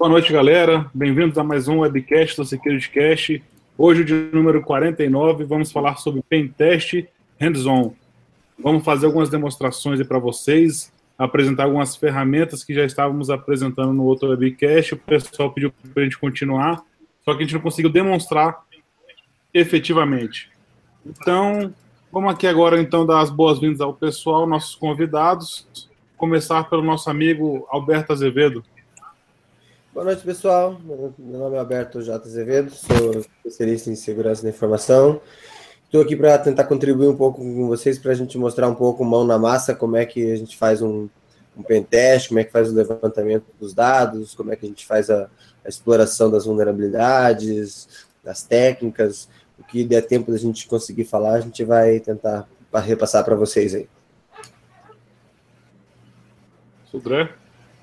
Boa noite, galera. Bem-vindos a mais um webcast do SecurityCast. Hoje, de número 49, vamos falar sobre Pentest Hands-On. Vamos fazer algumas demonstrações para vocês, apresentar algumas ferramentas que já estávamos apresentando no outro webcast. O pessoal pediu para a gente continuar, só que a gente não conseguiu demonstrar efetivamente. Então, vamos aqui agora então dar as boas-vindas ao pessoal, nossos convidados. Começar pelo nosso amigo Alberto Azevedo. Boa noite, pessoal. Meu nome é Alberto J. Azevedo, sou especialista em segurança da informação. Estou aqui para tentar contribuir um pouco com vocês para a gente mostrar um pouco mão na massa como é que a gente faz um, um pentest, como é que faz o levantamento dos dados, como é que a gente faz a, a exploração das vulnerabilidades, das técnicas. O que der tempo da gente conseguir falar, a gente vai tentar repassar para vocês aí. Sudré?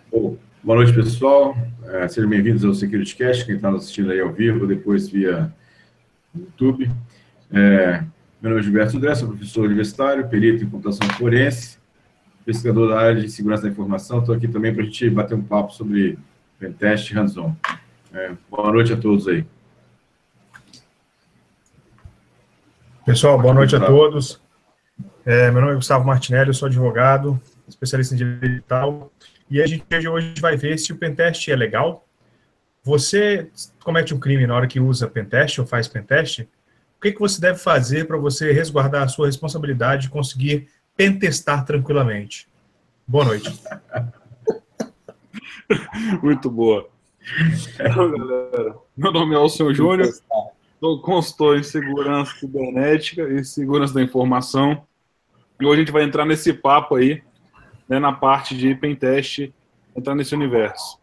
Bom, Boa noite, pessoal. É, sejam bem-vindos ao Security Cast, quem está assistindo aí ao vivo, depois via YouTube. É, meu nome é Gilberto André, sou professor universitário, perito em computação forense, pesquisador da área de segurança da informação. Estou aqui também para a gente bater um papo sobre pentest hands-on. É, boa noite a todos aí. Pessoal, boa noite a todos. É, meu nome é Gustavo Martinelli, eu sou advogado, especialista em direito digital e a gente hoje vai ver se o pentest é legal. Você comete um crime na hora que usa pentest ou faz pentest, o que, que você deve fazer para você resguardar a sua responsabilidade e conseguir pentestar tranquilamente? Boa noite. Muito boa. Então, galera, meu nome é Alceu Júnior, sou consultor em segurança cibernética e segurança da informação. E hoje a gente vai entrar nesse papo aí né, na parte de pentest, entrar nesse universo.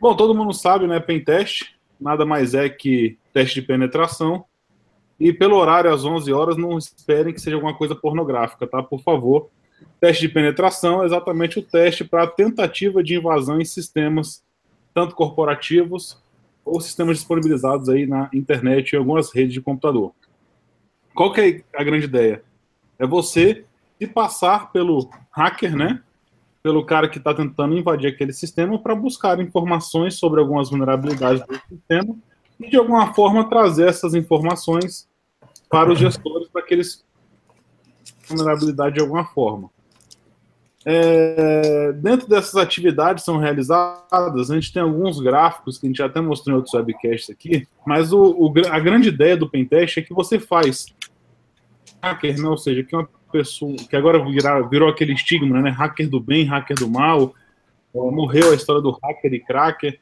Bom, todo mundo sabe, né, pentest nada mais é que teste de penetração. E pelo horário, às 11 horas, não esperem que seja alguma coisa pornográfica, tá? Por favor. Teste de penetração é exatamente o teste para tentativa de invasão em sistemas, tanto corporativos ou sistemas disponibilizados aí na internet e algumas redes de computador. Qual que é a grande ideia? É você se passar pelo hacker, né? Pelo cara que está tentando invadir aquele sistema para buscar informações sobre algumas vulnerabilidades do sistema e, de alguma forma, trazer essas informações para os gestores para que eles vulnerabilidade de alguma forma. É, dentro dessas atividades são realizadas, a gente tem alguns gráficos que a gente já até mostrou em outros webcasts aqui, mas o, o, a grande ideia do pentest é que você faz hacker, né, ou seja, que uma pessoa que agora virou, virou aquele estigma, né? Hacker do bem, hacker do mal. Morreu a história do hacker e cracker.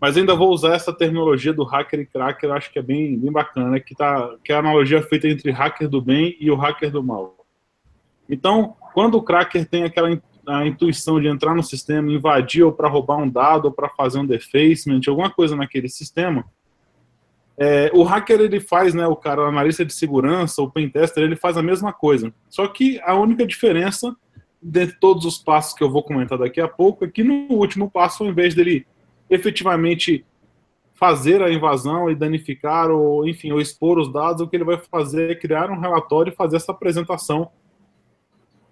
Mas ainda vou usar essa terminologia do hacker e cracker, acho que é bem, bem bacana, né? que, tá, que é a analogia feita entre hacker do bem e o hacker do mal. Então, quando o cracker tem aquela a intuição de entrar no sistema, invadir ou para roubar um dado ou para fazer um defacement, alguma coisa naquele sistema, é, o hacker ele faz, né, o cara, o analista de segurança, o pentester, ele faz a mesma coisa. Só que a única diferença de todos os passos que eu vou comentar daqui a pouco é que no último passo, ao invés dele efetivamente fazer a invasão e danificar ou, enfim, ou expor os dados, o que ele vai fazer é criar um relatório e fazer essa apresentação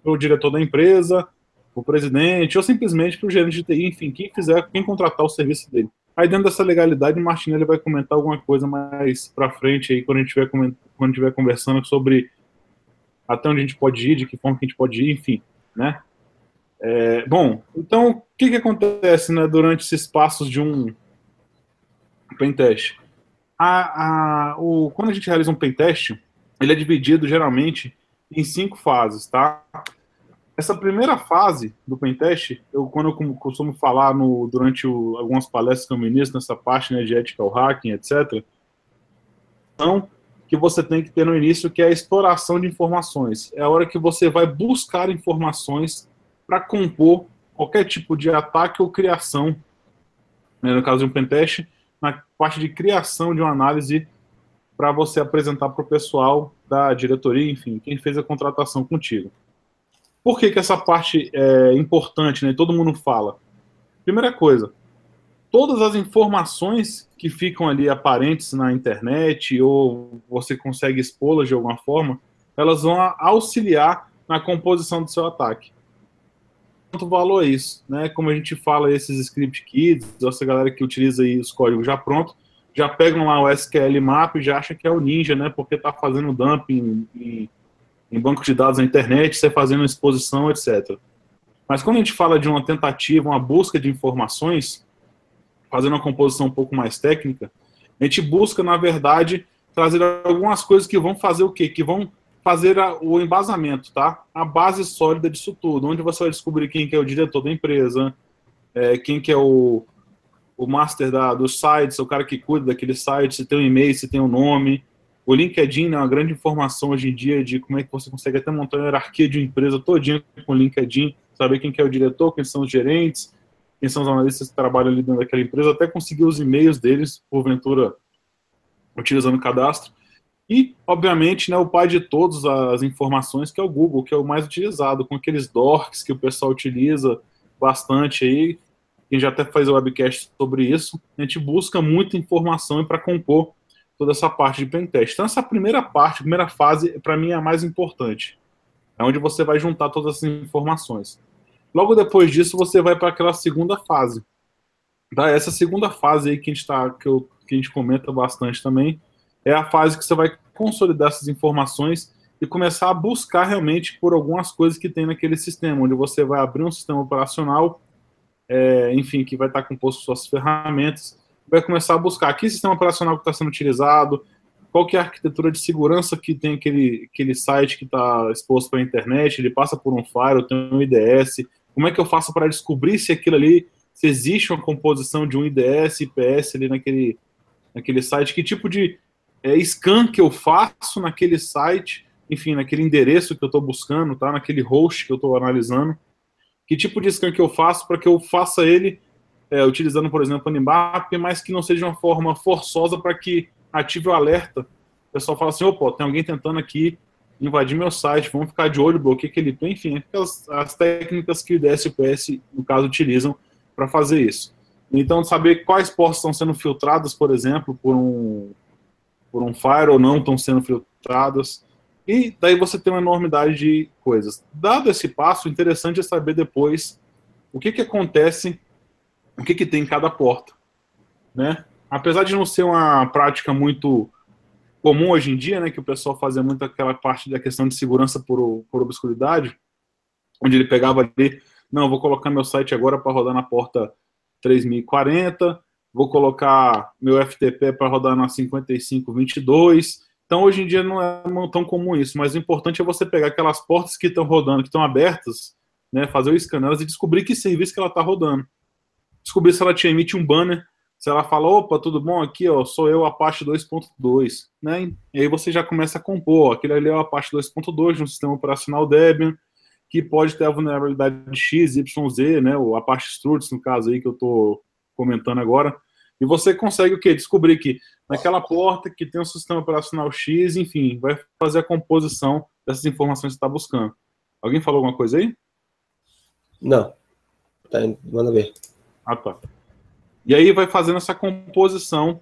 para o diretor da empresa, o presidente, ou simplesmente para o gerente de TI, enfim, quem fizer, quem contratar o serviço dele. Aí dentro dessa legalidade, o Martinelli vai comentar alguma coisa mais para frente aí, quando a gente estiver quando conversando sobre até onde a gente pode ir, de que forma que a gente pode ir, enfim, né? É, bom, então, o que que acontece, né, durante esses passos de um pentest? A, a, o, quando a gente realiza um pentest, ele é dividido geralmente em cinco fases, tá? Essa primeira fase do pentest, eu, quando eu costumo falar no, durante o, algumas palestras que eu ministro nessa parte né, de ao hacking, etc., então, que você tem que ter no início, que é a exploração de informações. É a hora que você vai buscar informações para compor qualquer tipo de ataque ou criação, né, no caso de um pentest, na parte de criação de uma análise para você apresentar para o pessoal da diretoria, enfim, quem fez a contratação contigo. Por que, que essa parte é importante, né? Todo mundo fala. Primeira coisa, todas as informações que ficam ali aparentes na internet ou você consegue expô-las de alguma forma, elas vão auxiliar na composição do seu ataque. valor a isso, né? Como a gente fala, esses script kits, essa galera que utiliza aí os códigos já pronto, já pegam lá o SQL Map e já acha que é o Ninja, né? Porque tá fazendo dumping em, em banco de dados na internet, você fazendo exposição, etc. Mas quando a gente fala de uma tentativa, uma busca de informações, fazendo uma composição um pouco mais técnica, a gente busca, na verdade, trazer algumas coisas que vão fazer o quê? Que vão fazer a, o embasamento, tá? A base sólida disso tudo, onde você vai descobrir quem que é o diretor da empresa, é, quem que é o, o master da, dos sites, o cara que cuida daquele site, se tem um e-mail, se tem um nome. O LinkedIn é uma grande informação hoje em dia de como é que você consegue até montar uma hierarquia de uma empresa todinha com o LinkedIn, saber quem que é o diretor, quem são os gerentes, quem são os analistas que trabalham ali dentro daquela empresa, até conseguir os e-mails deles, porventura, utilizando o cadastro. E, obviamente, né, o pai de todas as informações, que é o Google, que é o mais utilizado, com aqueles dorks que o pessoal utiliza bastante aí. A gente já até faz o webcast sobre isso. A gente busca muita informação para compor toda essa parte de pentest. Então, essa primeira parte, primeira fase, para mim é a mais importante. É onde você vai juntar todas essas informações. Logo depois disso, você vai para aquela segunda fase. Tá? Essa segunda fase aí que a gente, tá, que, eu, que a gente comenta bastante também, é a fase que você vai consolidar essas informações e começar a buscar realmente por algumas coisas que tem naquele sistema, onde você vai abrir um sistema operacional, é, enfim, que vai estar composto de suas ferramentas, vai começar a buscar que sistema operacional que está sendo utilizado, qual que é a arquitetura de segurança que tem aquele, aquele site que está exposto para a internet, ele passa por um firewall, tem um IDS, como é que eu faço para descobrir se aquilo ali, se existe uma composição de um IDS, IPS ali naquele, naquele site, que tipo de é, scan que eu faço naquele site, enfim, naquele endereço que eu estou buscando, tá? naquele host que eu estou analisando. Que tipo de scan que eu faço para que eu faça ele é, utilizando, por exemplo, o Nmap, mas que não seja uma forma forçosa para que ative o alerta. O pessoal fala assim, opa, tem alguém tentando aqui invadir meu site, vamos ficar de olho, bloqueia aquele enfim, aquelas as técnicas que o DSPS, no caso, utilizam para fazer isso. Então, saber quais portas estão sendo filtradas, por exemplo, por um, por um fire ou não estão sendo filtradas. E daí você tem uma enormidade de coisas. Dado esse passo, interessante é saber depois o que, que acontece, o que, que tem em cada porta. Né? Apesar de não ser uma prática muito comum hoje em dia, né, que o pessoal fazia muito aquela parte da questão de segurança por, por obscuridade, onde ele pegava ali, não, vou colocar meu site agora para rodar na porta 3040, vou colocar meu FTP para rodar na 5522. Então, hoje em dia não é tão comum isso, mas o importante é você pegar aquelas portas que estão rodando, que estão abertas, né, fazer o scan e descobrir que serviço que ela está rodando. Descobrir se ela te emite um banner, se ela fala, opa, tudo bom aqui, ó, sou eu, Apache 2.2, né? E aí você já começa a compor, aquele ali é o Apache 2.2 no sistema operacional Debian, que pode ter a vulnerabilidade de X, Y, Z, né, o Apache Struts, no caso aí que eu estou comentando agora, e você consegue o quê? Descobrir que naquela porta que tem um sistema operacional X, enfim, vai fazer a composição dessas informações que está buscando. Alguém falou alguma coisa aí? Não. Tá, manda ver. Ah, tá. E aí vai fazendo essa composição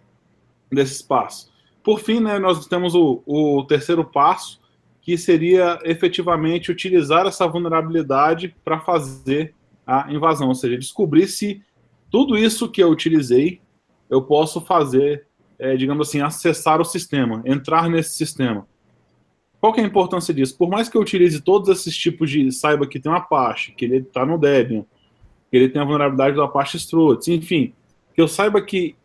desse espaço. Por fim, né, nós temos o, o terceiro passo, que seria efetivamente utilizar essa vulnerabilidade para fazer a invasão, ou seja, descobrir se tudo isso que eu utilizei eu posso fazer, é, digamos assim, acessar o sistema, entrar nesse sistema. Qual que é a importância disso? Por mais que eu utilize todos esses tipos de, saiba que tem um Apache, que ele está no Debian, que ele tem a vulnerabilidade do Apache Struts, enfim, que eu saiba que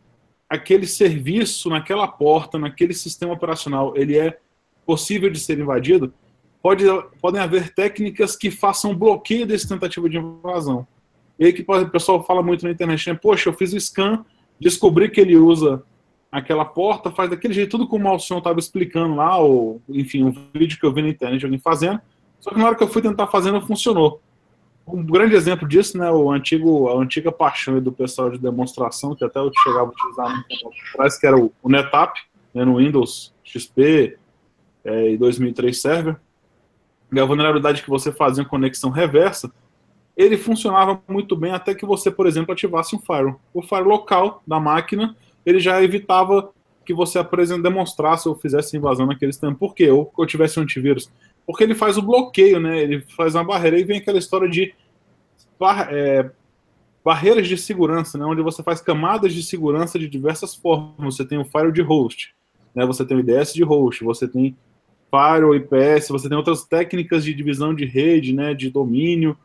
aquele serviço naquela porta, naquele sistema operacional, ele é possível de ser invadido, pode, podem haver técnicas que façam bloqueio desse tentativa de invasão. E aí que o pessoal fala muito na internet, né? Poxa, eu fiz o scan, descobri que ele usa aquela porta, faz daquele jeito, tudo como o senhor estava explicando lá, ou enfim, um vídeo que eu vi na internet alguém fazendo. Só que na hora que eu fui tentar fazer, não funcionou. Um grande exemplo disso, né, o antigo, a antiga paixão do pessoal de demonstração, que até eu chegava a utilizar no atrás, que era o, o NetApp, né, no Windows XP é, e 2003 Server. E a vulnerabilidade que você fazia em conexão reversa, ele funcionava muito bem até que você, por exemplo, ativasse um firewall. O firewall local da máquina, ele já evitava que você apresentasse, demonstrasse ou fizesse invasão naquele sistema. Por quê? Ou que eu tivesse um antivírus. Porque ele faz o bloqueio, né? Ele faz uma barreira e vem aquela história de bar, é, barreiras de segurança, né, onde você faz camadas de segurança de diversas formas. Você tem o firewall de host, né, você tem o IDS de host, você tem firewall IPS, você tem outras técnicas de divisão de rede, né, de domínio,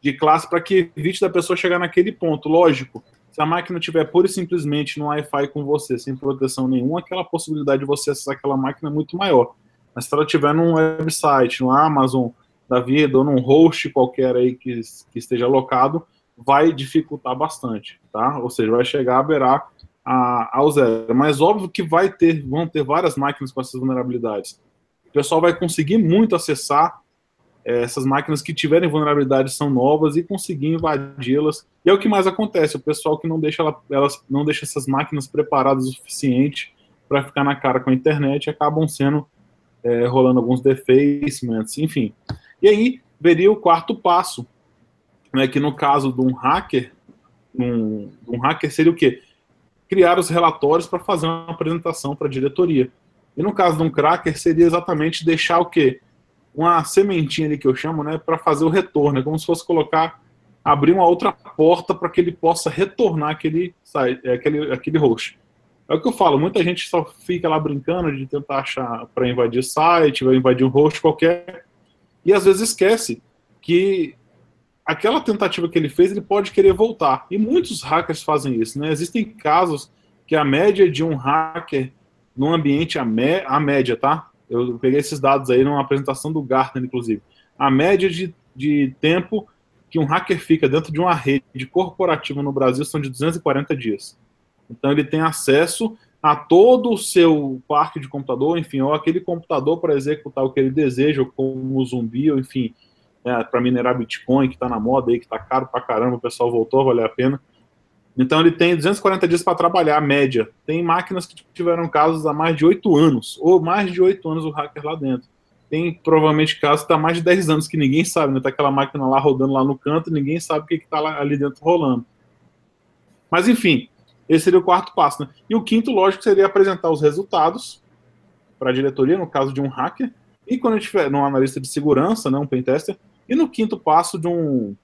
de classe, para que evite da pessoa chegar naquele ponto. Lógico, se a máquina tiver pura e simplesmente no Wi-Fi com você, sem proteção nenhuma, aquela possibilidade de você acessar aquela máquina é muito maior. Mas se ela tiver num website, no Amazon da vida, ou num host qualquer aí que, que esteja alocado, vai dificultar bastante, tá? Ou seja, vai chegar a beirar a, ao zero. Mas óbvio que vai ter, vão ter várias máquinas com essas vulnerabilidades. O pessoal vai conseguir muito acessar é, essas máquinas que tiverem vulnerabilidades são novas e conseguir invadi-las. E é o que mais acontece, o pessoal que não deixa ela, elas não deixa essas máquinas preparadas o suficiente para ficar na cara com a internet acabam sendo é, rolando alguns defacements, enfim. E aí veria o quarto passo, né, que no caso de um hacker, um, um hacker seria o quê? Criar os relatórios para fazer uma apresentação para a diretoria. E no caso de um cracker, seria exatamente deixar o quê? Uma sementinha ali que eu chamo, né, para fazer o retorno. É como se fosse colocar, abrir uma outra porta para que ele possa retornar aquele, é, aquele, aquele host. É o que eu falo, muita gente só fica lá brincando de tentar achar para invadir site, vai invadir um host qualquer, e às vezes esquece que aquela tentativa que ele fez, ele pode querer voltar. E muitos hackers fazem isso, né? Existem casos que a média de um hacker num ambiente, a, me, a média, tá? Eu peguei esses dados aí numa apresentação do Gartner, inclusive. A média de, de tempo que um hacker fica dentro de uma rede corporativa no Brasil são de 240 dias. Então ele tem acesso a todo o seu parque de computador, enfim, ou aquele computador para executar o que ele deseja, como o zumbi, ou enfim, né, para minerar Bitcoin, que está na moda aí, que está caro para caramba, o pessoal voltou, valeu a pena. Então ele tem 240 dias para trabalhar, média. Tem máquinas que tiveram casos há mais de 8 anos, ou mais de 8 anos o hacker lá dentro. Tem provavelmente casos que está mais de 10 anos que ninguém sabe, né? Tá aquela máquina lá rodando lá no canto, ninguém sabe o que está ali dentro rolando. Mas enfim, esse seria o quarto passo. Né? E o quinto, lógico, seria apresentar os resultados para a diretoria, no caso de um hacker, e quando a gente tiver um analista de segurança, né, um pentester, e no quinto passo de um, ou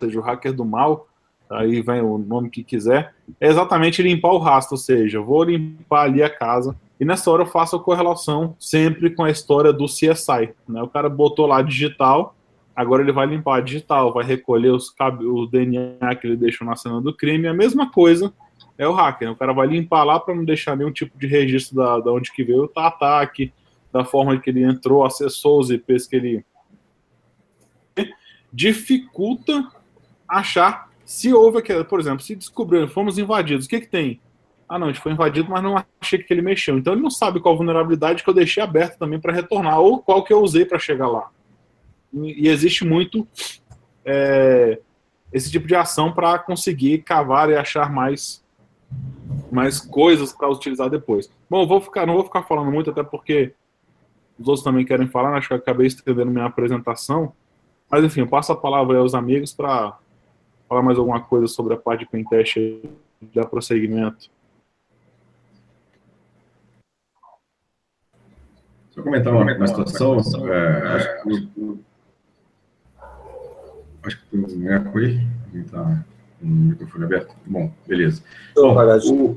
seja, o hacker do mal, aí vem o nome que quiser, é exatamente limpar o rastro, ou seja, vou limpar ali a casa, e nessa hora eu faço a correlação sempre com a história do CSI, né, o cara botou lá digital, agora ele vai limpar a digital, vai recolher os o DNA que ele deixou na cena do crime, a mesma coisa é o hacker, né, o cara vai limpar lá para não deixar nenhum tipo de registro da, da onde que veio o ataque, da forma que ele entrou, acessou os IPs que ele dificulta achar se houve aquela, por exemplo, se descobriram, fomos invadidos, o que que tem? Ah, não, a gente foi invadido, mas não achei que ele mexeu. Então ele não sabe qual vulnerabilidade que eu deixei aberta também para retornar, ou qual que eu usei para chegar lá. E, existe muito é, esse tipo de ação para conseguir cavar e achar mais, mais coisas para utilizar depois. Bom, vou ficar, não vou ficar falando muito, até porque os outros também querem falar, acho que eu acabei estendendo minha apresentação. Mas enfim, eu passo a palavra aos amigos para falar mais alguma coisa sobre a parte de pentest e dar prosseguimento. Só comentar uma, uma situação, é, acho que acho que tem um eco aí, está com o microfone aberto. Bom, beleza. Bom, o,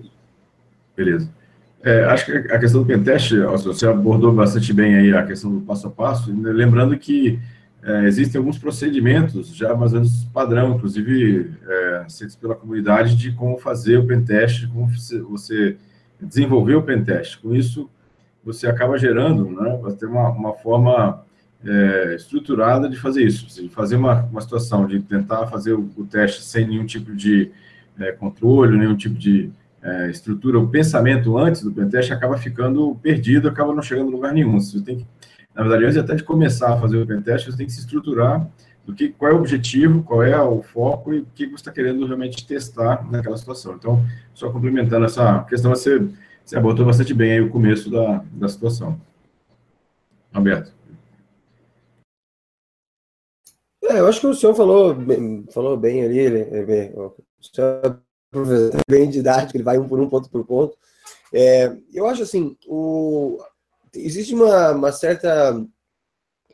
beleza. É, acho que a questão do pentest, você abordou bastante bem aí a questão do passo a passo, lembrando que é, existem alguns procedimentos já mais ou menos padrão, inclusive é, aceitos pela comunidade, de como fazer o pentest, como você desenvolver o pentest. Com isso, você acaba gerando, né, você tem uma, uma forma é, estruturada de fazer isso, de fazer uma, uma situação de tentar fazer o, o teste sem nenhum tipo de é, controle, nenhum tipo de é, estrutura, o pensamento antes do pentest acaba ficando perdido, acaba não chegando a lugar nenhum. Você tem que na verdade, antes até de começar a fazer o pentest, você tem que se estruturar do que, qual é o objetivo, qual é o foco e o que você está querendo realmente testar naquela situação. Então, só complementando essa questão, você, você bastante bem aí o começo da, da situação. Roberto. É, eu acho que o senhor falou bem, falou bem ali, ele, o senhor é bem didático, ele vai um por um, ponto por ponto. É, eu acho assim, o, existe uma, uma certa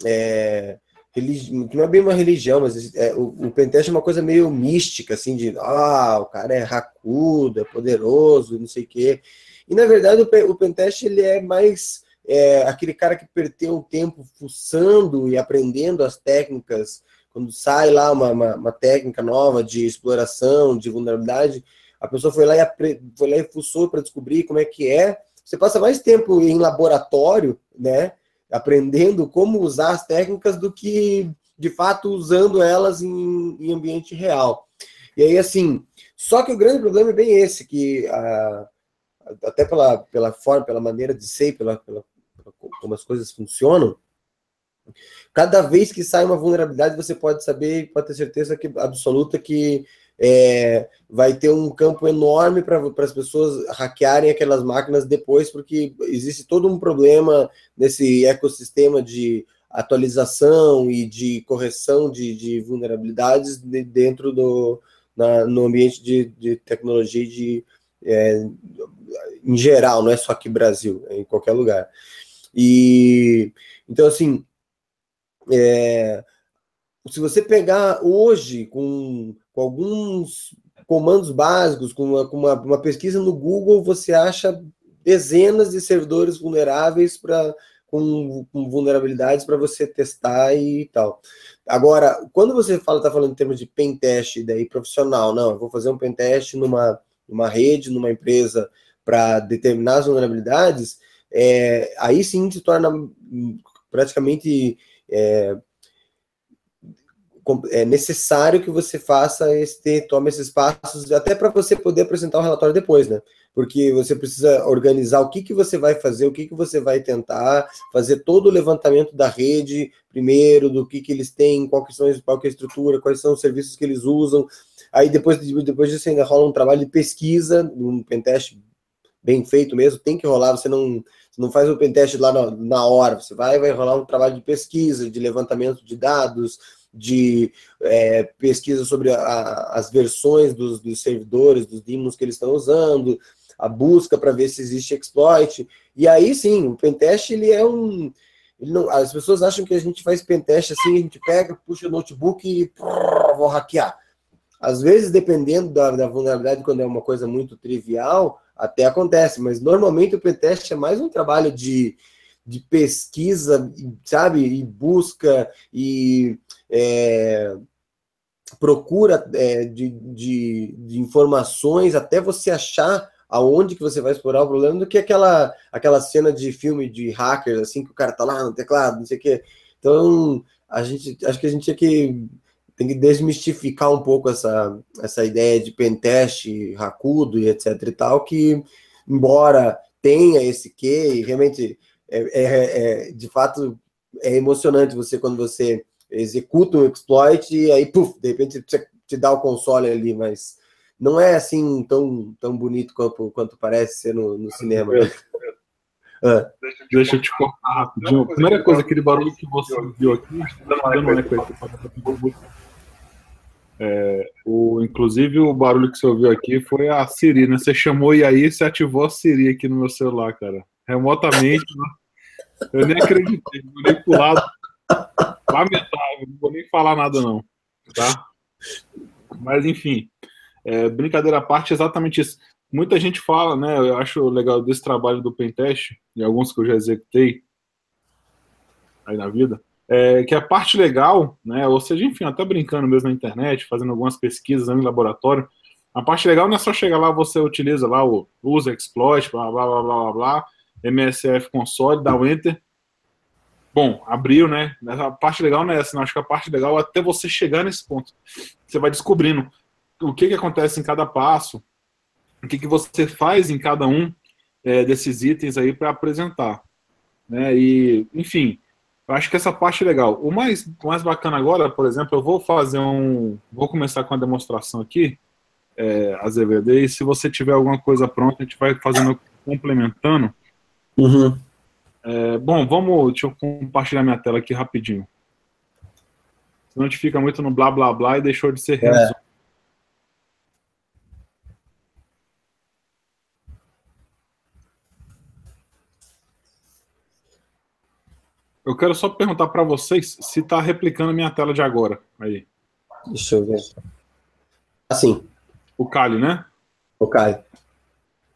é, religi... não é bem uma religião, mas é, o, o pentest é uma coisa meio mística, assim, de ah, o cara é racudo, é poderoso, não sei o quê. E na verdade o, o pentest ele é mais é, aquele cara que perdeu um tempo fuçando e aprendendo as técnicas, quando sai lá uma, uma, uma técnica nova de exploração, de vulnerabilidade, a pessoa foi lá e, foi lá e fuçou para descobrir como é que é. Você passa mais tempo em laboratório, né? Aprendendo como usar as técnicas do que, de fato, usando elas em, em ambiente real. E aí, assim, só que o grande problema é bem esse, que a, até pela, pela forma, pela maneira de ser, pela, pela, como as coisas funcionam, cada vez que sai uma vulnerabilidade, você pode saber, pode ter certeza que, absoluta que é, vai ter um campo enorme para as pessoas hackearem aquelas máquinas depois, porque existe todo um problema nesse ecossistema de atualização e de correção de, de vulnerabilidades de, dentro do na, no ambiente de, de tecnologia de, é, em geral, não é só aqui Brasil, é em qualquer lugar. E então assim, é, se você pegar hoje com, com alguns comandos básicos, com, uma, com uma, uma, pesquisa no Google, você acha dezenas de servidores vulneráveis para com, com, vulnerabilidades para você testar e tal. Agora, quando você fala, está falando em termos de pen test daí profissional, não, eu vou fazer um pen test numa, numa rede, numa empresa para determinar as vulnerabilidades, é, aí sim se torna praticamente é, é necessário que você faça esse, tome esses passos, até para você poder apresentar o relatório depois, né? Porque você precisa organizar o que, que você vai fazer, o que, que você vai tentar, fazer todo o levantamento da rede primeiro, do que, que eles têm, qual, que são, qual que é a estrutura, quais são os serviços que eles usam. Aí depois, depois disso ainda rola um trabalho de pesquisa, um pentest bem feito mesmo, tem que rolar, você não, você não faz o pentest lá na, na hora, você vai vai rolar um trabalho de pesquisa, de levantamento de dados, de é, pesquisa sobre a, as versões dos, dos, servidores, dos daemons que eles estão usando, a busca para ver se existe exploit. E aí sim, o pentest ele é um. Ele não, as pessoas acham que a gente faz pentest assim, a gente pega, puxa o notebook e prrr, vou hackear. Às vezes, dependendo da, da, vulnerabilidade, quando é uma coisa muito trivial, até acontece, mas normalmente o pentest é mais um trabalho de, de pesquisa, sabe, e busca e é, procura é, de, de, de, informações até você achar aonde que você vai explorar o problema do que aquela, aquela cena de filme de hackers, assim, que o cara tá lá no teclado, não sei o quê. Então, a gente, acho que a gente tinha que tem que desmistificar um pouco essa, essa ideia de pentest, racudo e etc e tal, que embora tenha esse quê, e realmente é, é, é, de fato é emocionante você quando você executa um exploit e aí, puf, de repente você te dá o console ali, mas não é assim tão, tão bonito quanto, quanto parece ser no, no cinema. Né? Ah. Deixa eu te cortar rapidinho. Primeira coisa, aquele barulho que você viu aqui, dando um eco aí. É, o, inclusive, o barulho que você ouviu aqui foi a Siri, né? Você chamou e aí você ativou a Siri aqui no meu celular, cara. Remotamente, né? Eu nem acreditei, vou nem pro lado. Lamentável, não vou nem falar nada, não. Tá? Mas, enfim, é, brincadeira à parte, exatamente isso. Muita gente fala, né? Eu acho legal desse trabalho do Pentest, e alguns que eu já executei aí na vida, é, que a parte legal, né, ou seja, enfim, até brincando mesmo na internet, fazendo algumas pesquisas em laboratório, a parte legal não é só chegar lá, você utiliza lá o usa exploit, blá blá blá blá blá, MSF console, dá o enter. Bom, abriu, né? A parte legal não é essa, não. acho que a parte legal é até você chegar nesse ponto. Você vai descobrindo o que, que acontece em cada passo, o que, que você faz em cada um é, desses itens aí para apresentar. Né? E, enfim, eu acho que essa parte é legal. O mais, o mais bacana agora, por exemplo, eu vou fazer um. Vou começar com a demonstração aqui, é, Azevedo, e se você tiver alguma coisa pronta, a gente vai fazendo, complementando. Uhum. É, bom, vamos. Deixa eu compartilhar minha tela aqui rapidinho. Senão a gente fica muito no blá blá blá e deixou de ser é. Eu quero só perguntar para vocês se está replicando a minha tela de agora. Aí. Deixa eu ver. Assim. O Kali, né? O Kali.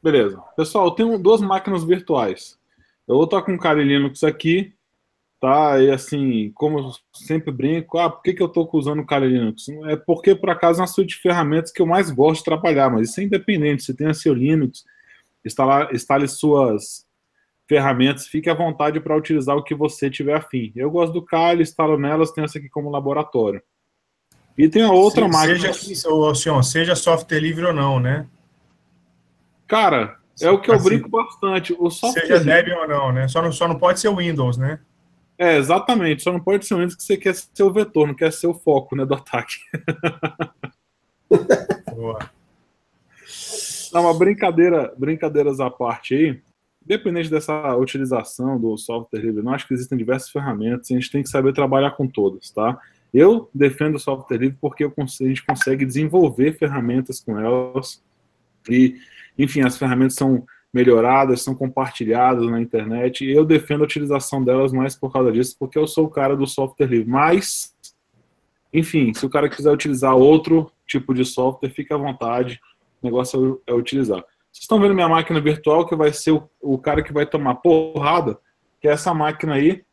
Beleza. Pessoal, eu tenho duas máquinas virtuais. Eu vou estar com o Kali Linux aqui, tá? E assim, como eu sempre brinco, ah, por que, que eu estou usando o Kali Linux? É porque, por acaso, é uma suíte de ferramentas que eu mais gosto de trabalhar, mas isso é independente. Você tem a seu Linux, instale suas ferramentas, fique à vontade para utilizar o que você tiver afim. Eu gosto do Kali, instalo nelas, tenho essa aqui como laboratório. E tem a outra Se, máquina. Seja, seja software livre ou não, né? Cara, é o que eu assim, brinco bastante. O software seja Debian ou não, né? Só não, só não pode ser o Windows, né? É, exatamente. Só não pode ser o Windows que você quer ser o vetor, não quer ser o foco né, do ataque. Boa. Não, uma brincadeira, brincadeiras à parte aí. Independente dessa utilização do software livre, não acho que existem diversas ferramentas e a gente tem que saber trabalhar com todas, tá? Eu defendo o software livre porque a gente consegue desenvolver ferramentas com elas e enfim, as ferramentas são melhoradas, são compartilhadas na internet, e eu defendo a utilização delas mais por causa disso, porque eu sou o cara do software livre. Mas, enfim, se o cara quiser utilizar outro tipo de software, fique à vontade, o negócio é, é utilizar. Vocês estão vendo minha máquina virtual, que vai ser o, o cara que vai tomar porrada, que é essa máquina aí,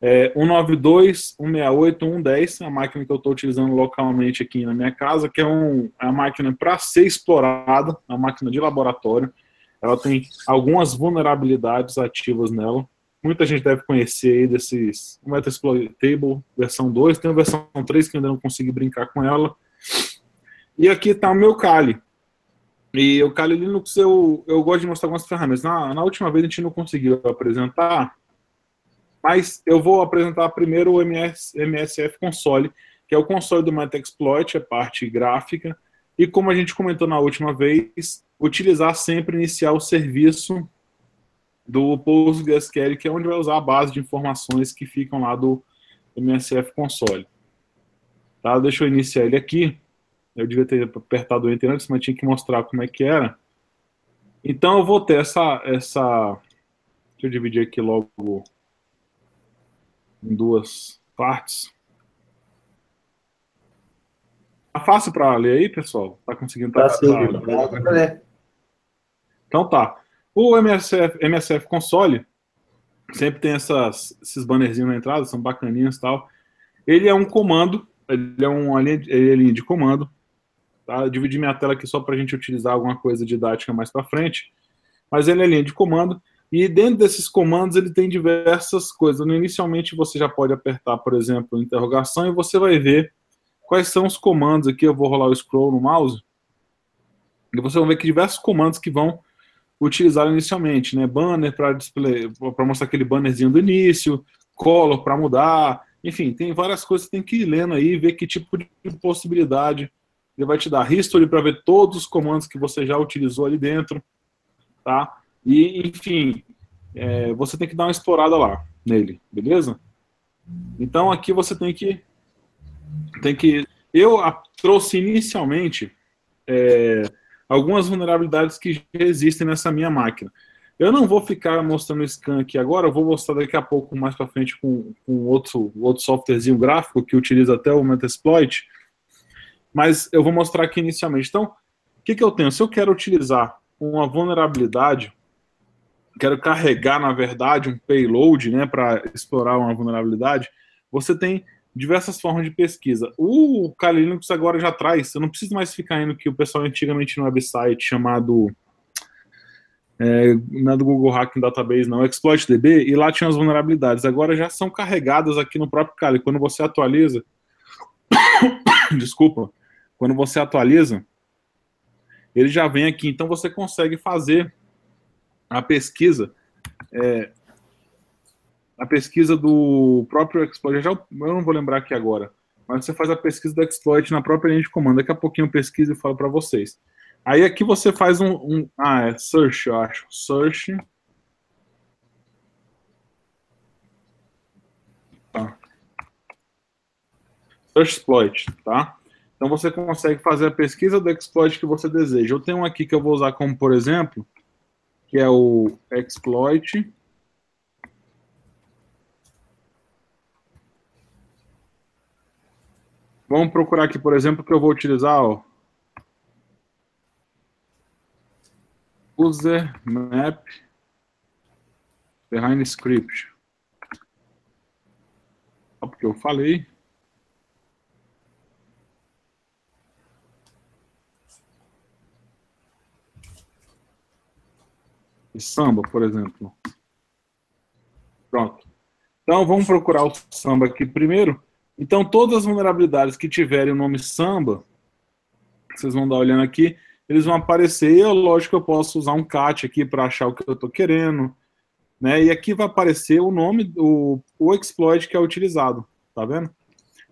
é 192, 168, 110, a máquina que eu estou utilizando localmente aqui na minha casa, que é, um, é uma máquina para ser explorada, uma máquina de laboratório. Ela tem algumas vulnerabilidades ativas nela. Muita gente deve conhecer aí desses Metasploitable versão 2, tem a versão 3 que ainda não consegui brincar com ela. E aqui está o meu Kali. E o Kali Linux eu, eu gosto de mostrar algumas ferramentas. Na, na última vez a gente não conseguiu apresentar, mas eu vou apresentar primeiro o MS, MSF Console, que é o console do Metaexploit, a parte gráfica, e como a gente comentou na última vez, utilizar sempre iniciar o serviço do PostgreSQL, que é onde vai usar a base de informações que ficam lá do MSF Console. Tá? Deixa eu iniciar ele aqui. Eu devia ter apertado o Enter antes, mas tinha que mostrar como é que era. Então eu vou ter essa... essa... Deixa eu dividir aqui logo em duas partes. Tá fácil para ler aí, pessoal? Tá conseguindo? Tá, tá, tá, então tá. O MSF, MSF Console sempre tem essas, esses bannerzinhos na entrada, são bacaninhos e tal. Ele é um comando, ele é uma linha, ele é linha de comando. Tá? Eu dividi minha tela aqui só para a gente utilizar alguma coisa didática mais para frente. Mas ele é linha de comando. E dentro desses comandos ele tem diversas coisas. Inicialmente você já pode apertar, por exemplo, interrogação e você vai ver quais são os comandos aqui. Eu vou rolar o scroll no mouse. E você vai ver que diversos comandos que vão utilizar inicialmente, né? Banner para mostrar aquele bannerzinho do início, color para mudar, enfim, tem várias coisas que tem que ir lendo aí, ver que tipo de possibilidade ele vai te dar. History para ver todos os comandos que você já utilizou ali dentro, tá? E, enfim, é, você tem que dar uma explorada lá nele, beleza? Então aqui você tem que. Tem que eu a, trouxe inicialmente é, algumas vulnerabilidades que existem nessa minha máquina. Eu não vou ficar mostrando o scan aqui agora, eu vou mostrar daqui a pouco mais para frente com, com outro, outro softwarezinho gráfico que utiliza até o Metasploit, mas eu vou mostrar aqui inicialmente. Então, o que, que eu tenho? Se eu quero utilizar uma vulnerabilidade quero carregar, na verdade, um payload né, para explorar uma vulnerabilidade, você tem diversas formas de pesquisa. O Kali Linux agora já traz, eu não preciso mais ficar indo que o pessoal antigamente no website chamado é, não é do Google Hacking Database, não, ExploitDB, e lá tinha as vulnerabilidades. Agora já são carregadas aqui no próprio Kali. Quando você atualiza, desculpa, quando você atualiza, ele já vem aqui. Então você consegue fazer a pesquisa, é, a pesquisa do próprio exploit, já, eu não vou lembrar aqui agora, mas você faz a pesquisa do exploit na própria linha de comando. Daqui a pouquinho eu pesquiso e falo para vocês. Aí aqui você faz um, um, ah, é search, eu acho, search. Tá. Search exploit, tá? Então você consegue fazer a pesquisa do exploit que você deseja. Eu tenho um aqui que eu vou usar como por exemplo, que é o exploit Vamos procurar aqui, por exemplo, que eu vou utilizar, ó. User map behind script. Só porque eu falei. Samba, por exemplo. Pronto. Então vamos procurar o samba aqui primeiro. Então todas as vulnerabilidades que tiverem o nome samba, vocês vão dar olhando aqui, eles vão aparecer. E é lógico que eu posso usar um cat aqui para achar o que eu estou querendo. Né? E aqui vai aparecer o nome, o, o exploit que é utilizado. Tá vendo?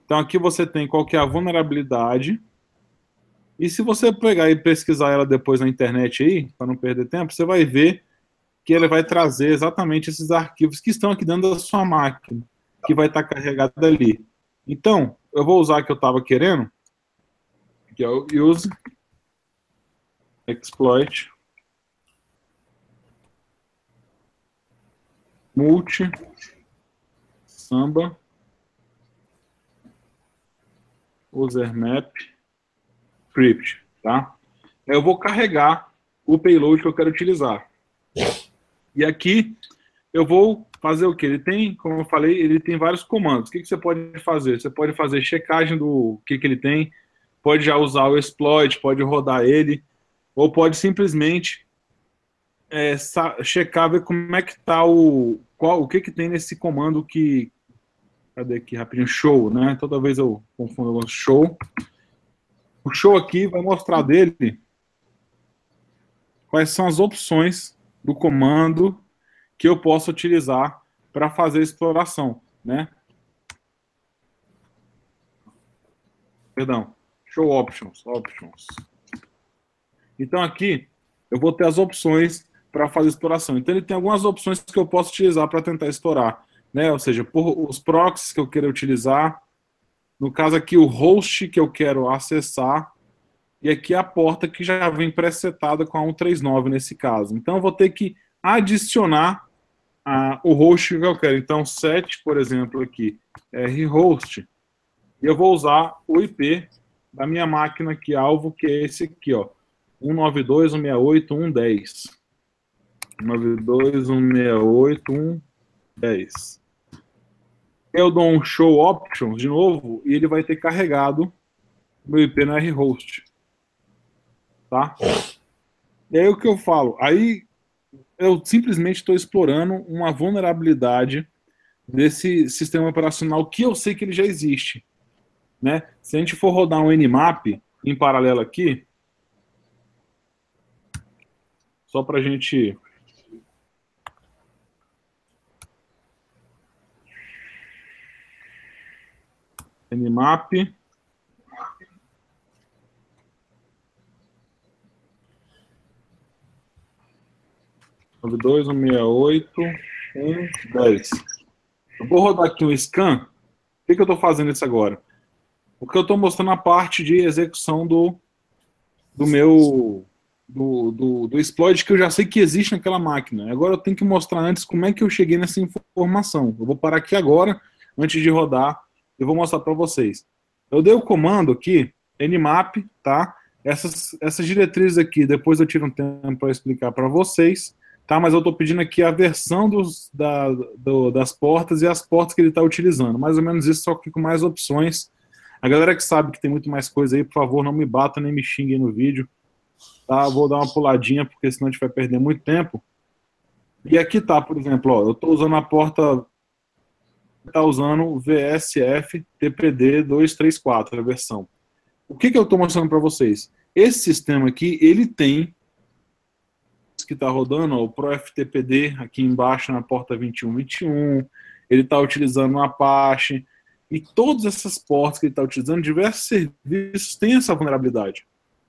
Então aqui você tem qual que é a vulnerabilidade. E se você pegar e pesquisar ela depois na internet aí, para não perder tempo, você vai ver que ele vai trazer exatamente esses arquivos que estão aqui dentro da sua máquina, que vai estar carregado ali. Então, eu vou usar o que eu estava querendo, que é o use exploit multi samba user map script, tá? Eu vou carregar o payload que eu quero utilizar. E aqui eu vou fazer o que? Ele tem, como eu falei, ele tem vários comandos. O que, que você pode fazer? Você pode fazer checagem do que, que ele tem, pode já usar o exploit, pode rodar ele, ou pode simplesmente é, checar, ver como é que está o. Qual, o que, que tem nesse comando que. Cadê aqui rapidinho? Show, né? Toda vez eu confundo com show. O show aqui vai mostrar dele quais são as opções do comando que eu posso utilizar para fazer exploração, né? Perdão, show options, options. Então aqui eu vou ter as opções para fazer exploração. Então ele tem algumas opções que eu posso utilizar para tentar explorar, né? Ou seja, por os proxies que eu quero utilizar, no caso aqui o host que eu quero acessar e aqui a porta que já vem presetada com a 139 nesse caso. Então eu vou ter que adicionar a, o host que eu quero. Então set, por exemplo, aqui, rhost, e eu vou usar o IP da minha máquina aqui, alvo, que é esse aqui, ó, 192.168.1.10. 192.168.1.10. Eu dou um show options de novo e ele vai ter carregado meu IP na rhost tá? E aí o que eu falo? Aí eu simplesmente estou explorando uma vulnerabilidade desse sistema operacional que eu sei que ele já existe, né? Se a gente for rodar um Nmap em paralelo aqui, só para a gente Nmap 92, 168, 110. Eu vou rodar aqui um scan. Por que, que eu estou fazendo isso agora? Porque eu estou mostrando a parte de execução do, do meu do, do, do exploit que eu já sei que existe naquela máquina. Agora eu tenho que mostrar antes como é que eu cheguei nessa informação. Eu vou parar aqui agora, antes de rodar, e vou mostrar para vocês. Eu dei o comando aqui, nmap, tá? Essas, essas diretrizes aqui, depois eu tiro um tempo para explicar para vocês tá? Mas eu estou pedindo aqui a versão dos, da, do, das portas e as portas que ele está utilizando. Mais ou menos isso, só que com mais opções. A galera que sabe que tem muito mais coisa aí, por favor, não me bata nem me xingue no vídeo. Tá? Vou dar uma puladinha, porque senão a gente vai perder muito tempo. E aqui tá, por exemplo, ó, eu estou usando a porta está usando VSF TPD 234, a versão. O que, que eu estou mostrando para vocês? Esse sistema aqui, ele tem que está rodando, ó, o ProFTPD aqui embaixo na porta 2121, ele está utilizando o Apache, e todas essas portas que ele está utilizando, diversos serviços têm essa vulnerabilidade.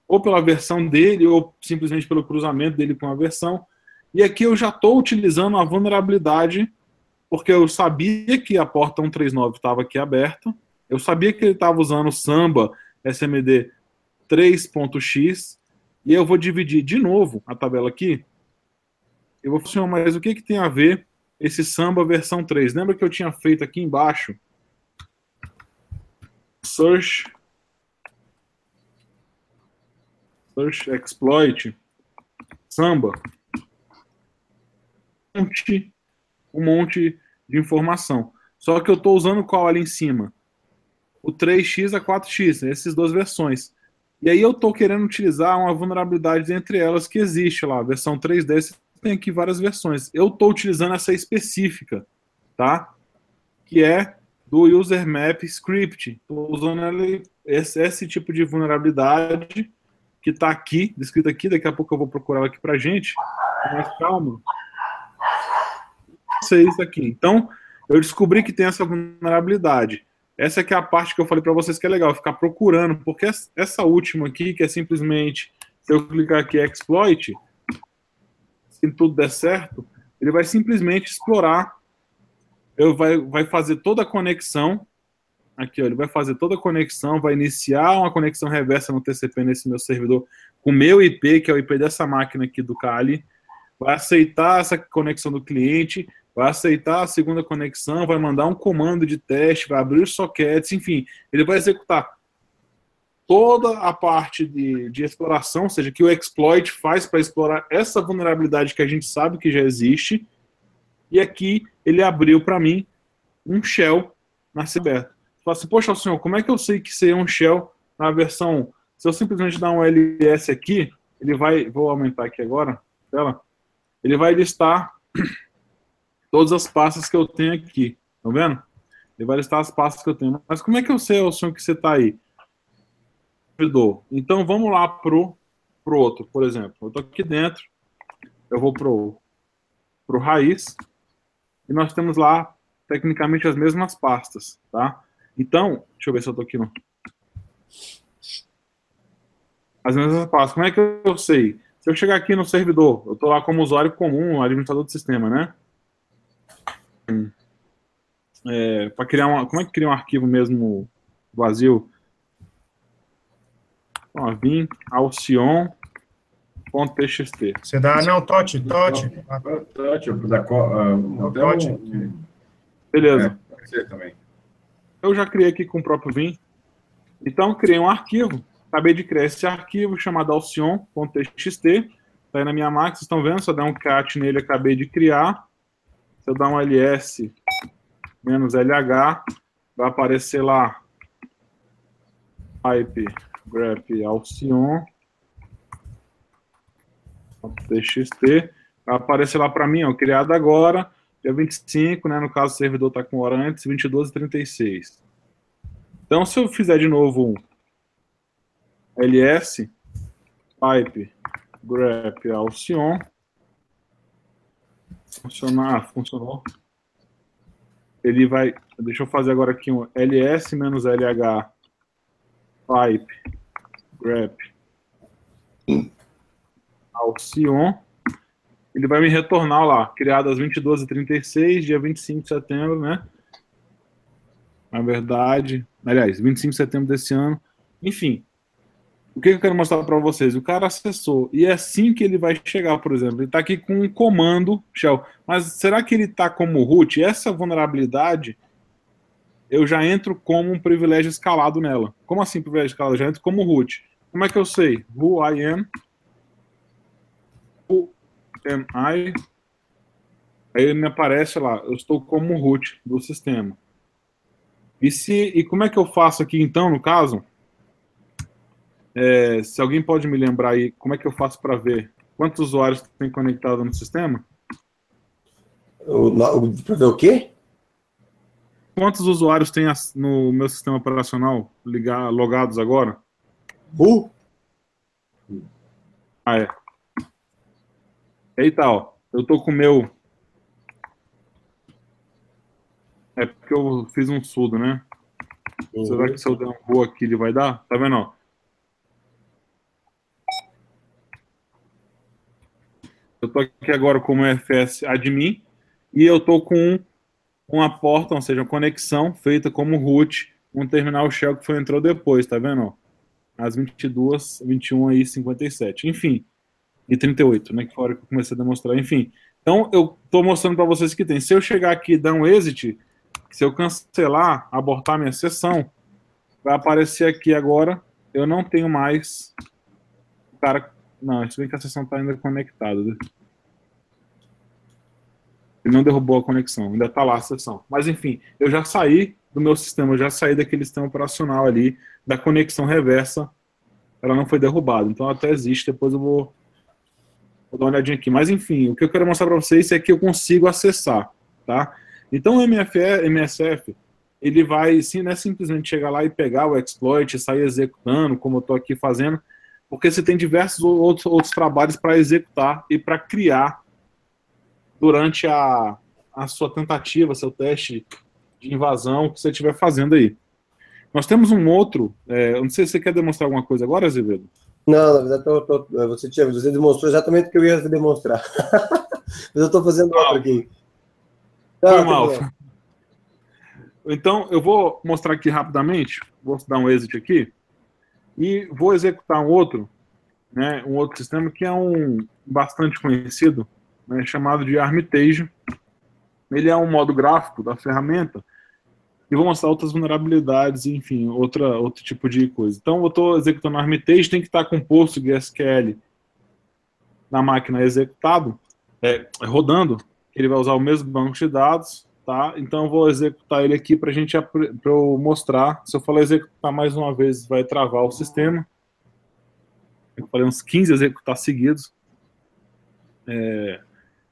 Ou pela versão dele, ou simplesmente pelo cruzamento dele com a versão. E aqui eu já estou utilizando a vulnerabilidade, porque eu sabia que a porta 139 estava aqui aberta, eu sabia que ele estava usando o Samba SMD 3.x, e eu vou dividir de novo a tabela aqui. Eu vou funcionar mais. o que, que tem a ver esse samba versão 3? Lembra que eu tinha feito aqui embaixo? Search. Search exploit. Samba. Um monte, um monte de informação. Só que eu estou usando qual ali em cima? O 3x a 4x, essas duas versões. E aí eu estou querendo utilizar uma vulnerabilidade entre elas que existe lá, a versão 3D, tem aqui várias versões. Eu estou utilizando essa específica, tá? Que é do user map script. Estou usando esse, esse, tipo de vulnerabilidade que está aqui, descrita aqui. Daqui a pouco eu vou procurar ela aqui para gente. Mas calma. É isso aqui. Então, eu descobri que tem essa vulnerabilidade. Essa aqui é a parte que eu falei para vocês que é legal, ficar procurando, porque essa última aqui, que é simplesmente, se eu clicar aqui exploit, se tudo der certo, ele vai simplesmente explorar, ele vai, vai fazer toda a conexão, aqui ó, ele vai fazer toda a conexão, vai iniciar uma conexão reversa no TCP nesse meu servidor com o meu IP, que é o IP dessa máquina aqui do Kali, vai aceitar essa conexão do cliente, vai aceitar a segunda conexão, vai mandar um comando de teste, vai abrir os sockets, enfim, ele vai executar toda a parte de, de exploração, ou seja, que o exploit faz para explorar essa vulnerabilidade que a gente sabe que já existe, e aqui ele abriu para mim um shell na Ciberto. Fala assim, poxa, senhor, como é que eu sei que seria um shell na versão... Se eu simplesmente dar um ls aqui, ele vai... Vou aumentar aqui agora, tela. Ele vai listar todas as pastas que eu tenho aqui. Tá vendo? Ele vai listar as pastas que eu tenho. Mas como é que eu sei, senhor, que você está aí? Então vamos lá pro, pro outro, por exemplo. Eu estou aqui dentro, eu vou pro, pro raiz, e nós temos lá, tecnicamente, as mesmas pastas, tá? Então, deixa eu ver se eu estou aqui no... As mesmas pastas. Como é que eu sei? Se eu chegar aqui no servidor, eu estou lá como usuário comum, administrador do sistema, né? É, para criar uma, como é que cria um arquivo mesmo vazio? Ó, vim alcion.txt. Você dá, não, Tote, Tote. Tote, da Tote. Beleza. É, também. Eu já criei aqui com o próprio Vim. Então, criei um arquivo. Acabei de criar esse arquivo chamado alcion.txt. Está aí na minha máquina, vocês estão vendo? Eu der um cat nele, acabei de criar. Se eu dar um ls menos lh, vai aparecer lá pipe grep Alcion txt vai aparecer lá para mim, ó, criado agora, dia 25, né, no caso o servidor está com hora antes, 22 e 36. Então, se eu fizer de novo um ls pipe grep Alcion funcionar, funcionou. Ele vai, deixa eu fazer agora aqui um ls menos lh pipe grep Alcion. Ele vai me retornar lá, criado às 22h36, dia 25 de setembro, né? Na verdade, aliás, 25 de setembro desse ano. Enfim, o que eu quero mostrar para vocês? O cara acessou, e é assim que ele vai chegar, por exemplo. Ele está aqui com um comando shell. Mas será que ele está como root? Essa vulnerabilidade eu já entro como um privilégio escalado nela. Como assim privilégio escalado? Eu já entro como root. Como é que eu sei? Who I am? Who am I? Aí me aparece lá, eu estou como root do sistema. E, se, e como é que eu faço aqui então, no caso? É, se alguém pode me lembrar aí, como é que eu faço para ver quantos usuários tem conectado no sistema? Para ver o quê? Quantos usuários tem no meu sistema operacional ligar, logados agora? Uh. Ah, é. Eita, ó. Eu tô com o meu. É porque eu fiz um sudo, né? Uhum. Será que se eu der um voo aqui ele vai dar? Tá vendo, ó? Eu tô aqui agora como FS admin e eu tô com uma porta, ou seja, uma conexão feita como root, um terminal shell que foi entrou depois, tá vendo? Às 22, 21 e 57. Enfim, e 38, né, que foi a hora que eu comecei a demonstrar. Enfim, então eu estou mostrando para vocês que tem. Se eu chegar aqui e dar um exit, se eu cancelar, abortar minha sessão, vai aparecer aqui agora, eu não tenho mais cara. Não, se bem que a sessão está ainda conectada. Ele não derrubou a conexão, ainda está lá a sessão. Mas enfim, eu já saí do meu sistema, eu já saí daquele sistema operacional ali, da conexão reversa, ela não foi derrubada. Então até existe, depois eu vou, vou dar uma olhadinha aqui. Mas enfim, o que eu quero mostrar para vocês é que eu consigo acessar, tá? Então o MSF, ele vai, sim, não é simplesmente chegar lá e pegar o exploit sair executando, como eu estou aqui fazendo, porque você tem diversos outros, outros trabalhos para executar e para criar durante a, a sua tentativa, seu teste de invasão que você estiver fazendo aí. Nós temos um outro, é, não sei se você quer demonstrar alguma coisa agora, Azevedo. Não, na verdade, tô, tô, você, tinha, você demonstrou exatamente o que eu ia demonstrar. Mas eu estou fazendo ah, outro aqui. Foi mal. Então, eu vou mostrar aqui rapidamente, vou dar um exit aqui, e vou executar um outro, né, um outro sistema que é um bastante conhecido, né, chamado de Armitage. Ele é um modo gráfico da ferramenta, e vou mostrar outras vulnerabilidades, enfim, outra, outro tipo de coisa. Então, eu estou executando Armitage, tem que estar com PostgreSQL na máquina executado, é, rodando, ele vai usar o mesmo banco de dados, tá? Então eu vou executar ele aqui para gente eu mostrar. Se eu falar executar mais uma vez, vai travar o sistema. Eu falei uns 15 executar seguidos. É,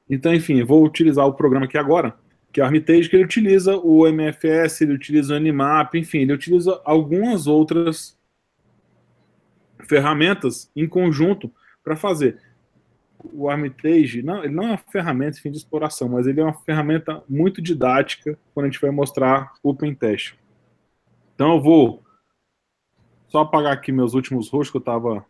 então, enfim, vou utilizar o programa aqui agora, que é o Armitage, que ele utiliza o MFS, ele utiliza o Nmap, enfim, ele utiliza algumas outras ferramentas em conjunto para fazer o Armitage, não, ele não é uma ferramenta fim de exploração, mas ele é uma ferramenta muito didática quando a gente vai mostrar o pentest. Então eu vou só apagar aqui meus últimos rostos que eu estava.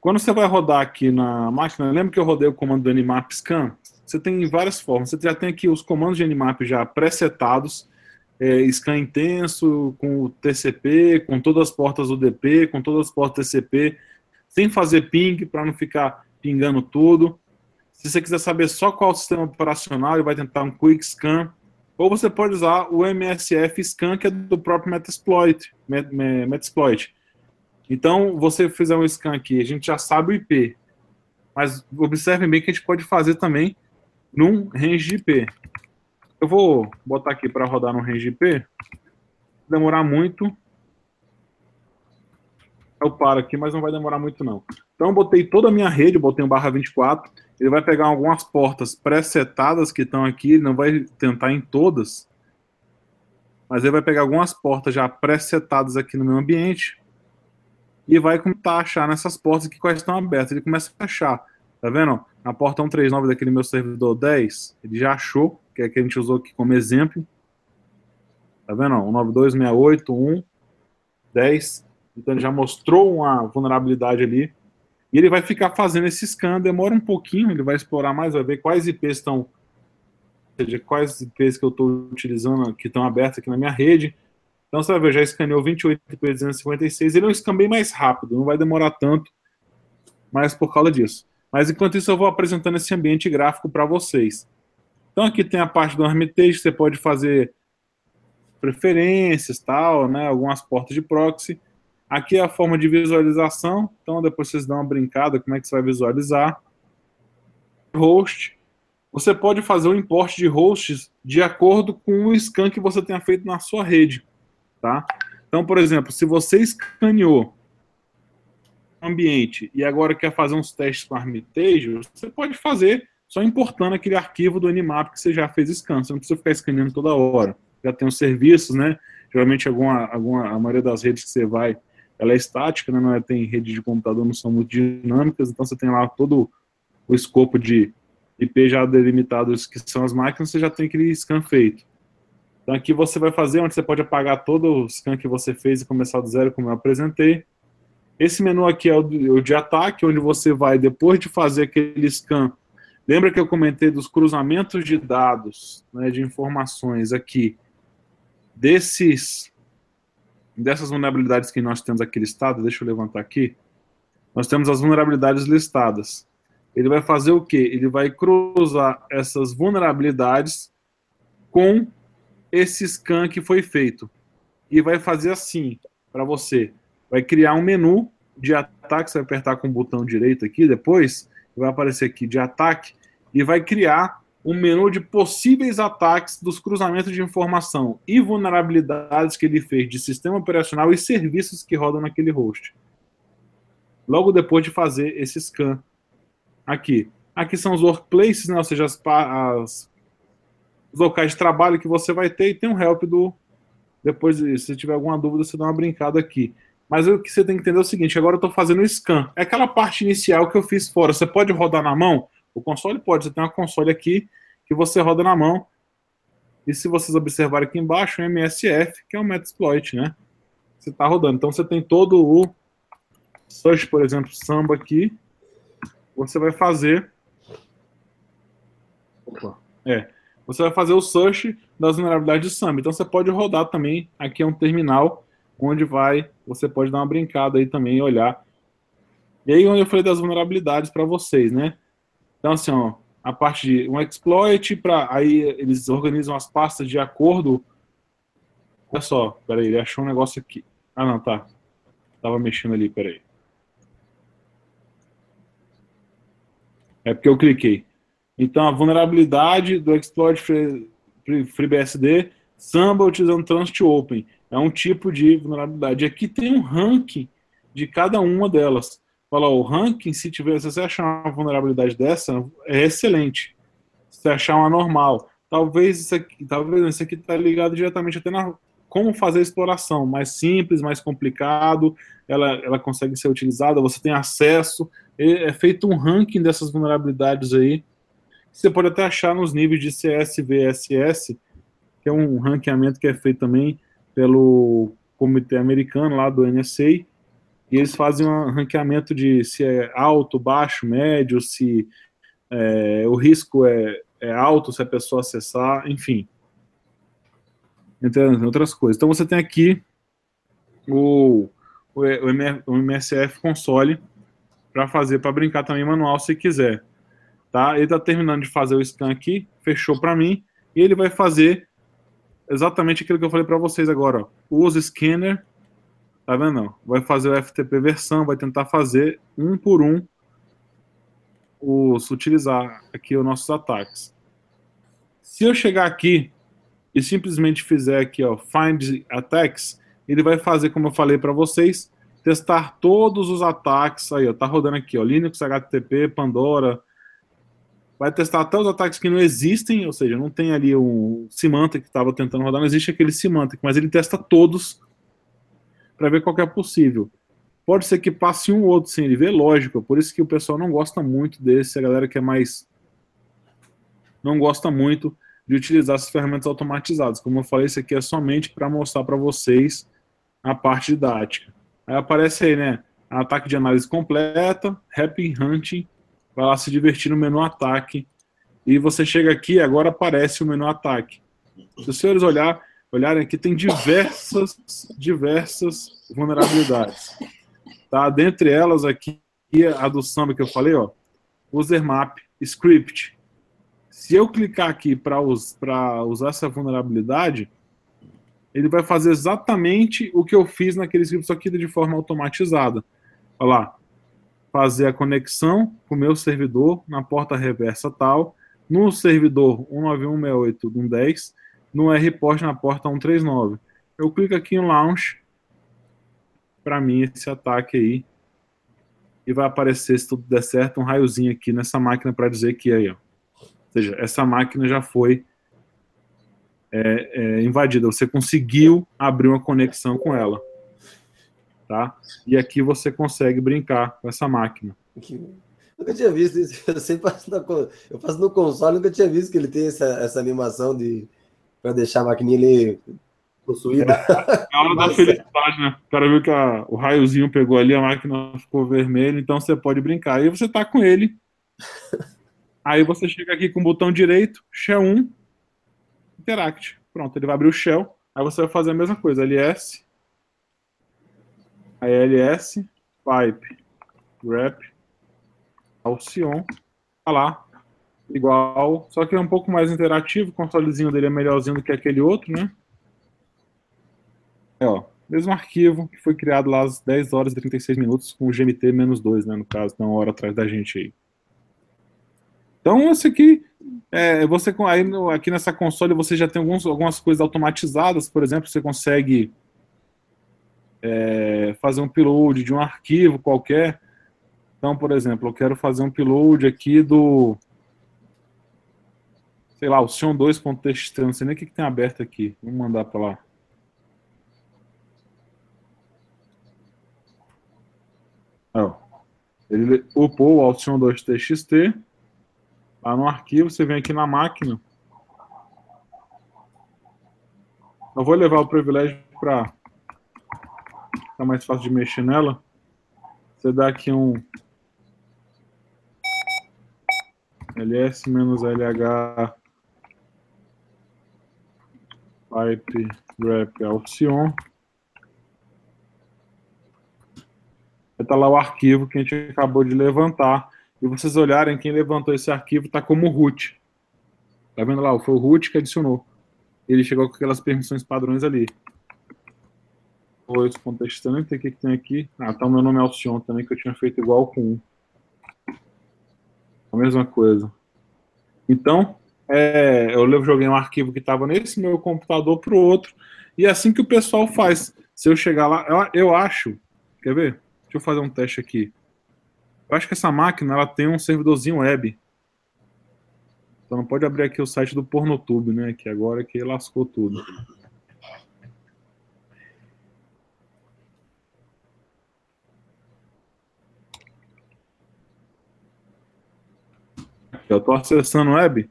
Quando você vai rodar aqui na máquina, lembra que eu rodei o comando do Nmap Scan? Você tem várias formas. Você já tem aqui os comandos de Nmap já pré-setados, é, scan intenso, com o TCP, com todas as portas UDP, com todas as portas TCP, sem fazer ping, para não ficar pingando tudo. Se você quiser saber só qual sistema operacional, ele vai tentar um quick scan. Ou você pode usar o MSF scan, que é do próprio Metasploit. Metasploit. Então, você fizer um scan aqui, a gente já sabe o IP. Mas observem bem que a gente pode fazer também num range de IP. Eu vou botar aqui para rodar no range IP. Demorar muito. Eu paro aqui, mas não vai demorar muito não. Então eu botei toda a minha rede, botei um barra 24. Ele vai pegar algumas portas pré-setadas que estão aqui, ele não vai tentar em todas. Mas ele vai pegar algumas portas já pré-setadas aqui no meu ambiente e vai tentar achar nessas portas aqui quais estão abertas. Ele começa a achar. Tá vendo? Na porta 139 daquele meu servidor 10, ele já achou que é a que a gente usou aqui como exemplo. Tá vendo? 19268, 10. Então ele já mostrou uma vulnerabilidade ali. E ele vai ficar fazendo esse scan, demora um pouquinho, ele vai explorar mais, vai ver quais IPs estão, ou seja, quais IPs que eu estou utilizando, que estão abertas aqui na minha rede. Então você vai ver, já escaneou 28 IPs 256, ele é um scan bem mais rápido, não vai demorar tanto, mas por causa disso. Mas enquanto isso eu vou apresentando esse ambiente gráfico para vocês. Então aqui tem a parte do Armitage, você pode fazer preferências, tal, né, algumas portas de proxy. Aqui é a forma de visualização, então depois vocês dão uma brincada como é que você vai visualizar. Host, você pode fazer o import de hosts de acordo com o scan que você tenha feito na sua rede, tá? Então, por exemplo, se você escaneou ambiente e agora quer fazer uns testes com Armitage, você pode fazer só importando aquele arquivo do Nmap que você já fez scan. Você não precisa ficar escaneando toda hora. Já tem os serviços, né? Geralmente alguma, alguma, a maioria das redes que você vai, ela é estática, né? Não é, tem rede de computador, não são muito dinâmicas, então você tem lá todo o escopo de IP já delimitados que são as máquinas, você já tem aquele scan feito. Então aqui você vai fazer onde você pode apagar todo o scan que você fez e começar do zero, como eu apresentei. Esse menu aqui é o de ataque, onde você vai, depois de fazer aquele scan, Lembra que eu comentei dos cruzamentos de dados, né, de informações aqui, desses, dessas vulnerabilidades que nós temos aqui listadas, deixa eu levantar aqui, nós temos as vulnerabilidades listadas. Ele vai fazer o quê? Ele vai cruzar essas vulnerabilidades com esse scan que foi feito. E vai fazer assim, para você. vai criar um menu de ataque, você vai apertar com o botão direito aqui depois, vai aparecer aqui de ataque, e vai criar um menu de possíveis ataques dos cruzamentos de informação e vulnerabilidades que ele fez de sistema operacional e serviços que rodam naquele host. Logo depois de fazer esse scan aqui. Aqui são os workplaces, né? ou seja, as, as, os locais de trabalho que você vai ter e tem um help do. Depois, se tiver alguma dúvida, você dá uma brincada aqui. Mas o que você tem que entender é o seguinte: agora eu estou fazendo o scan. É aquela parte inicial que eu fiz fora. Você pode rodar na mão? O console pode. Você tem uma console aqui que você roda na mão. E se vocês observarem aqui embaixo, o MSF, que é o Metasploit, né? Você está rodando. Então você tem todo o search, por exemplo, samba aqui. Você vai fazer. Opa. É. Você vai fazer o search das vulnerabilidades de samba. Então você pode rodar também. Aqui é um terminal onde vai, você pode dar uma brincada aí também e olhar. E aí onde eu falei das vulnerabilidades para vocês, né? Então assim, ó, a parte de um exploit para aí eles organizam as pastas de acordo. Olha só, peraí, ele achou um negócio aqui. Ah, não, tá. Tava mexendo ali, peraí. É porque eu cliquei. Então, a vulnerabilidade do exploit FreeBSD, Samba utilizando Transit Open. É um tipo de vulnerabilidade. Aqui tem um ranking de cada uma delas. Fala, o ranking, se tiver, se você achar uma vulnerabilidade dessa, é excelente. Se você achar uma normal, talvez isso aqui, talvez isso aqui está ligado diretamente até na como fazer a exploração, mais simples, mais complicado, ela, ela consegue ser utilizada, você tem acesso, é feito um ranking dessas vulnerabilidades aí, você pode até achar nos níveis de CSVSS, que é um ranqueamento que é feito também pelo comitê americano lá do NSA, e eles fazem um ranqueamento de se é alto, baixo, médio, se é, o risco é, é alto, se a pessoa acessar, enfim. Entre outras coisas. Então você tem aqui o, o, MSF console para fazer, para brincar também manual se quiser. Tá? Ele está terminando de fazer o scan aqui, fechou para mim, e ele vai fazer exatamente aquilo que eu falei para vocês agora. Ó. Scanner, tá vendo? Não? Vai fazer o FTP versão, vai tentar fazer um por um os utilizar aqui os nossos ataques. Se eu chegar aqui e simplesmente fizer aqui, ó, find attacks, ele vai fazer como eu falei para vocês, testar todos os ataques aí, ó, tá rodando aqui, ó, Linux, HTTP, Pandora, vai testar até os ataques que não existem, ou seja, não tem ali um Symantec que estava tentando rodar, não existe aquele Symantec, mas ele testa todos para ver qual é possível. Pode ser que passe um ou outro sem ele ver, lógico, por isso que o pessoal não gosta muito desse, a galera que é mais não gosta muito de utilizar essas ferramentas automatizadas. Como eu falei, isso aqui é somente para mostrar para vocês a parte didática. Aí aparece aí, né? Ataque de análise completa, Happy Hunting, vai lá se divertir no menu ataque. E você chega aqui agora aparece o menu ataque. Se os senhores olhar, olharem aqui, tem diversas, diversas vulnerabilidades. Tá? Dentre elas aqui, a do samba que eu falei, ó, user map, script. Se eu clicar aqui para us, usar essa vulnerabilidade, ele vai fazer exatamente o que eu fiz naquele script, só que de forma automatizada. Olha lá, fazer a conexão com o meu servidor na porta reversa tal, no servidor 191.68.1.10, no rport na porta 139. Eu clico aqui em Launch, para mim esse ataque aí, e vai aparecer, se tudo der certo, um raiozinho aqui nessa máquina para dizer que aí, ó. Ou seja, essa máquina já foi é, é, invadida. Você conseguiu abrir uma conexão com ela tá? E aqui você consegue brincar com essa máquina. Nunca tinha visto isso. Eu sempre faço, na, eu no console, nunca tinha visto que ele tem essa, essa animação de para deixar a maquininha ali possuída. É a hora da felicidade, né? O cara viu que a, o raiozinho pegou ali, a máquina ficou vermelha, então você pode brincar. Aí você tá com ele. Aí você chega aqui com o botão direito, Shell 1, Interact. Pronto, ele vai abrir o Shell. Aí você vai fazer a mesma coisa, LS, ALS, pipe, wrap, Alcyon, tá lá, igual, só que é um pouco mais interativo, o consolezinho dele é melhorzinho do que aquele outro, né? É, ó, mesmo arquivo que foi criado lá às 10 horas e 36 minutos com o GMT menos 2, né, no caso, na hora atrás da gente aí. Então, esse aqui, é, você aí aqui nessa console você já tem alguns, algumas coisas automatizadas, por exemplo, você consegue é, fazer um upload de um arquivo qualquer. Então, por exemplo, eu quero fazer um upload aqui do sei lá, o Sion2.txt, não sei nem o que, que tem aberto aqui. Vamos mandar para lá. Ele upou o Altion2txt. Lá no arquivo, você vem aqui na máquina. Eu vou levar o privilégio para ficar mais fácil de mexer nela. Você dá aqui um ls-lh pipe grep Alcyon. Está lá o arquivo que a gente acabou de levantar. E vocês olharem, quem levantou esse arquivo está como root. Tá vendo lá? Foi o root que adicionou. Ele chegou com aquelas permissões padrões ali. Oi, contextante, o que, que tem aqui? Ah, tá o meu nome Alcion também, que eu tinha feito igual com um. A mesma coisa. Então, é, eu joguei um arquivo que estava nesse meu computador para o outro. E é assim que o pessoal faz. Se eu chegar lá, eu, eu acho. Quer ver? Deixa eu fazer um teste aqui. Eu acho que essa máquina ela tem um servidorzinho web. Então não pode abrir aqui o site do Pornotube, né? Que agora que lascou tudo. Eu estou acessando o web.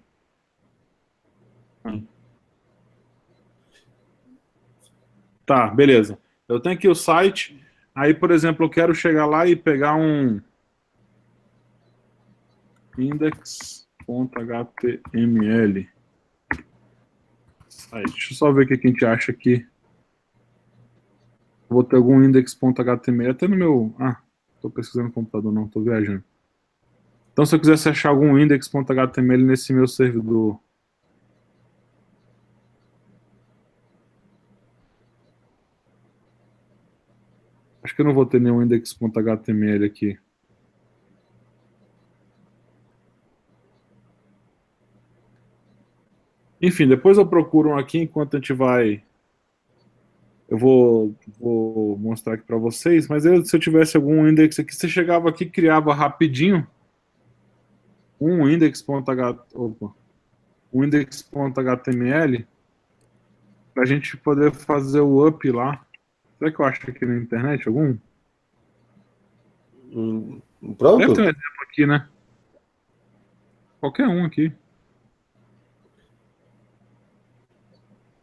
Tá, beleza. Eu tenho aqui o site. Aí, por exemplo, eu quero chegar lá e pegar um index.html. Site. Deixa eu só ver o que a gente acha aqui. Vou ter algum index.html até no meu. Ah, estou pesquisando no computador, não, estou viajando. Então, se eu quisesse achar algum index.html nesse meu servidor Acho que eu não vou ter nenhum index.html aqui. Enfim, depois eu procuro aqui enquanto a gente vai. Eu vou, vou mostrar aqui para vocês, mas eu, se eu tivesse algum index aqui, você chegava aqui criava rapidinho um index.html um index.html para a gente poder fazer o up lá Será que eu acho aqui na internet algum? Hum, pronto? Deve ter um exemplo aqui, né? Qualquer um aqui.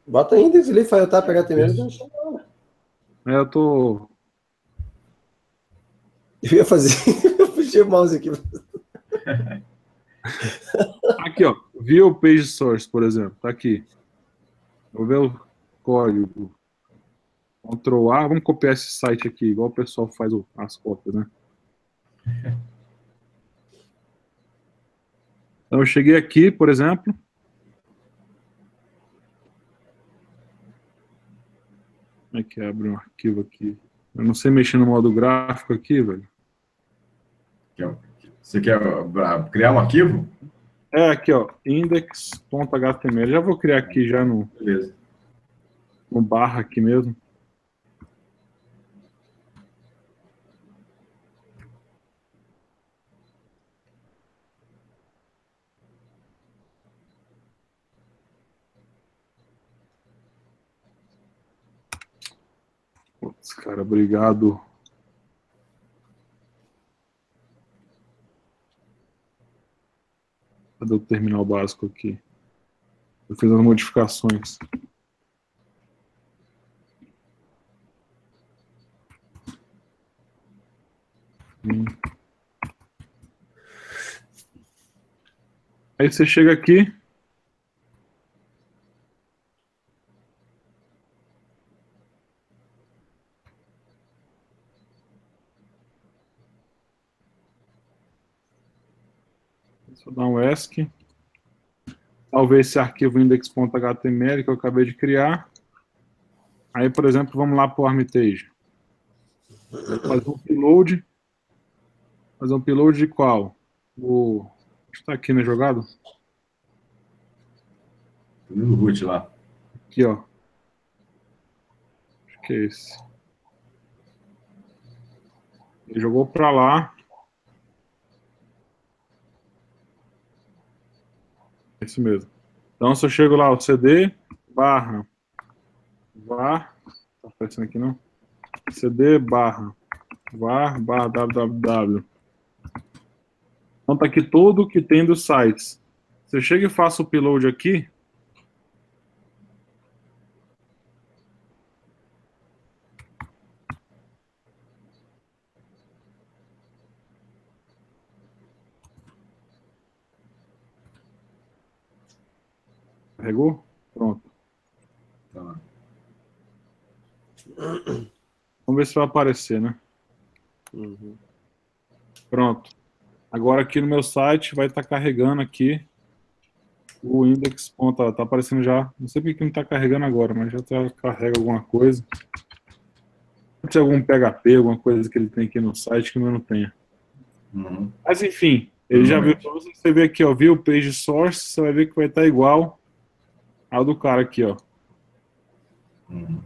Bota índice ali, faz tá pegar primeiro. É, eu tô. Eu ia fazer. eu puxei o mouse aqui. aqui, ó. View Page Source, por exemplo. Tá aqui. Vou ver o código. Ctrl A, vamos copiar esse site aqui, igual o pessoal faz as cópias, né? Então eu cheguei aqui, por exemplo. Como é que abre um arquivo aqui? Eu não sei mexer no modo gráfico aqui, velho. Você quer criar um arquivo? É, aqui, ó, index.html. Já vou criar aqui já no, Beleza. no barra aqui mesmo. Putz, cara, obrigado. Cadê o terminal básico aqui? Eu fiz as modificações. Hum. Aí você chega aqui, Deixa eu dar um ESC. Salvei esse arquivo index.html que eu acabei de criar. Aí, por exemplo, vamos lá para o Armitage. Fazer um upload. Fazer um upload de qual? O. Está aqui na jogada? No root lá. Aqui, ó. Acho que é esse. Ele jogou para lá. Isso mesmo. Então, se eu chego lá, o CD barra var, tá aparecendo aqui não? CD barra var barra www. Então tá aqui todo o que tem dos sites. Se eu chego e faço o upload aqui, Carregou? Pronto. Tá. Vamos ver se vai aparecer, né? Uhum. Pronto. Agora aqui no meu site vai estar tá carregando aqui o index. Ponto, tá, tá aparecendo já. Não sei porque não está carregando agora, mas já tá, carrega alguma coisa. Pode ser algum PHP, alguma coisa que ele tem aqui no site que eu não tenha. Uhum. Mas enfim, ele uhum. já viu. Você vê aqui, ó, viu o page source, você vai ver que vai estar tá igual ao do cara aqui, ó. Uhum.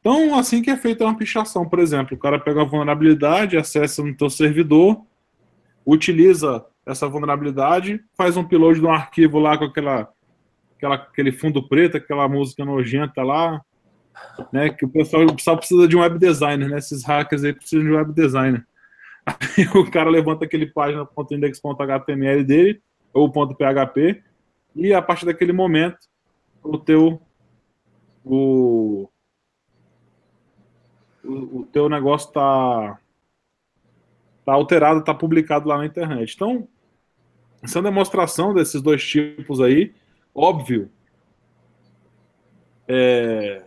Então, assim que é feita uma pichação, por exemplo, o cara pega a vulnerabilidade, acessa no teu servidor, utiliza essa vulnerabilidade, faz um upload de um arquivo lá com aquela, aquela, aquele fundo preto, aquela música nojenta lá, né? Que o pessoal, o pessoal precisa de um web designer, né? Esses hackers aí precisam de um web designer. Aí o cara levanta aquele página.index.html dele, ou .php, e a partir daquele momento, o teu o, o, teu negócio está tá alterado, está publicado lá na internet. Então, essa é demonstração desses dois tipos aí, óbvio, é,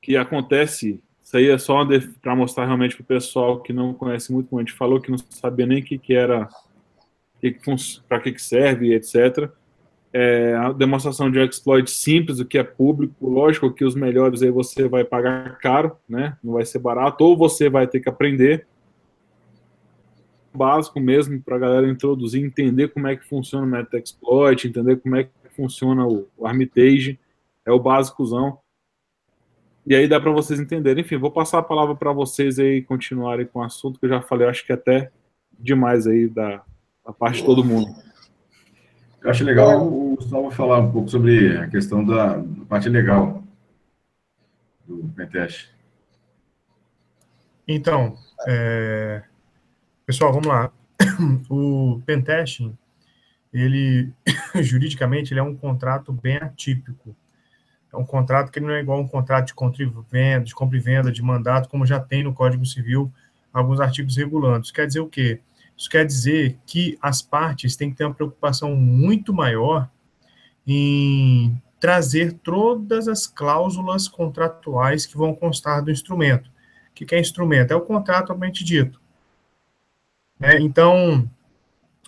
que acontece, isso aí é só para mostrar realmente para o pessoal que não conhece muito, como a gente falou, que não sabia nem o que, que era, para que, que serve, etc é, a demonstração de um exploit simples, o que é público, lógico que os melhores aí você vai pagar caro, né? Não vai ser barato, ou você vai ter que aprender básico mesmo para a galera introduzir, entender como é que funciona o meta-exploit, entender como é que funciona o, o Armitage, é o básicozão. E aí dá para vocês entenderem. Enfim, vou passar a palavra para vocês aí continuarem com o assunto que eu já falei, acho que até demais aí da, da parte de todo mundo. Eu acho legal o Gustavo falar um pouco sobre a questão da parte legal do Pentest. Então, é... pessoal, vamos lá. O Pentesting, ele, juridicamente, ele é um contrato bem atípico. É um contrato que não é igual a um contrato de compra e venda, de compra e venda, de mandato, como já tem no Código Civil alguns artigos regulando. quer dizer o quê? Isso quer dizer que as partes têm que ter uma preocupação muito maior em trazer todas as cláusulas contratuais que vão constar do instrumento. O que é instrumento? É o contrato propriamente dito. É, então,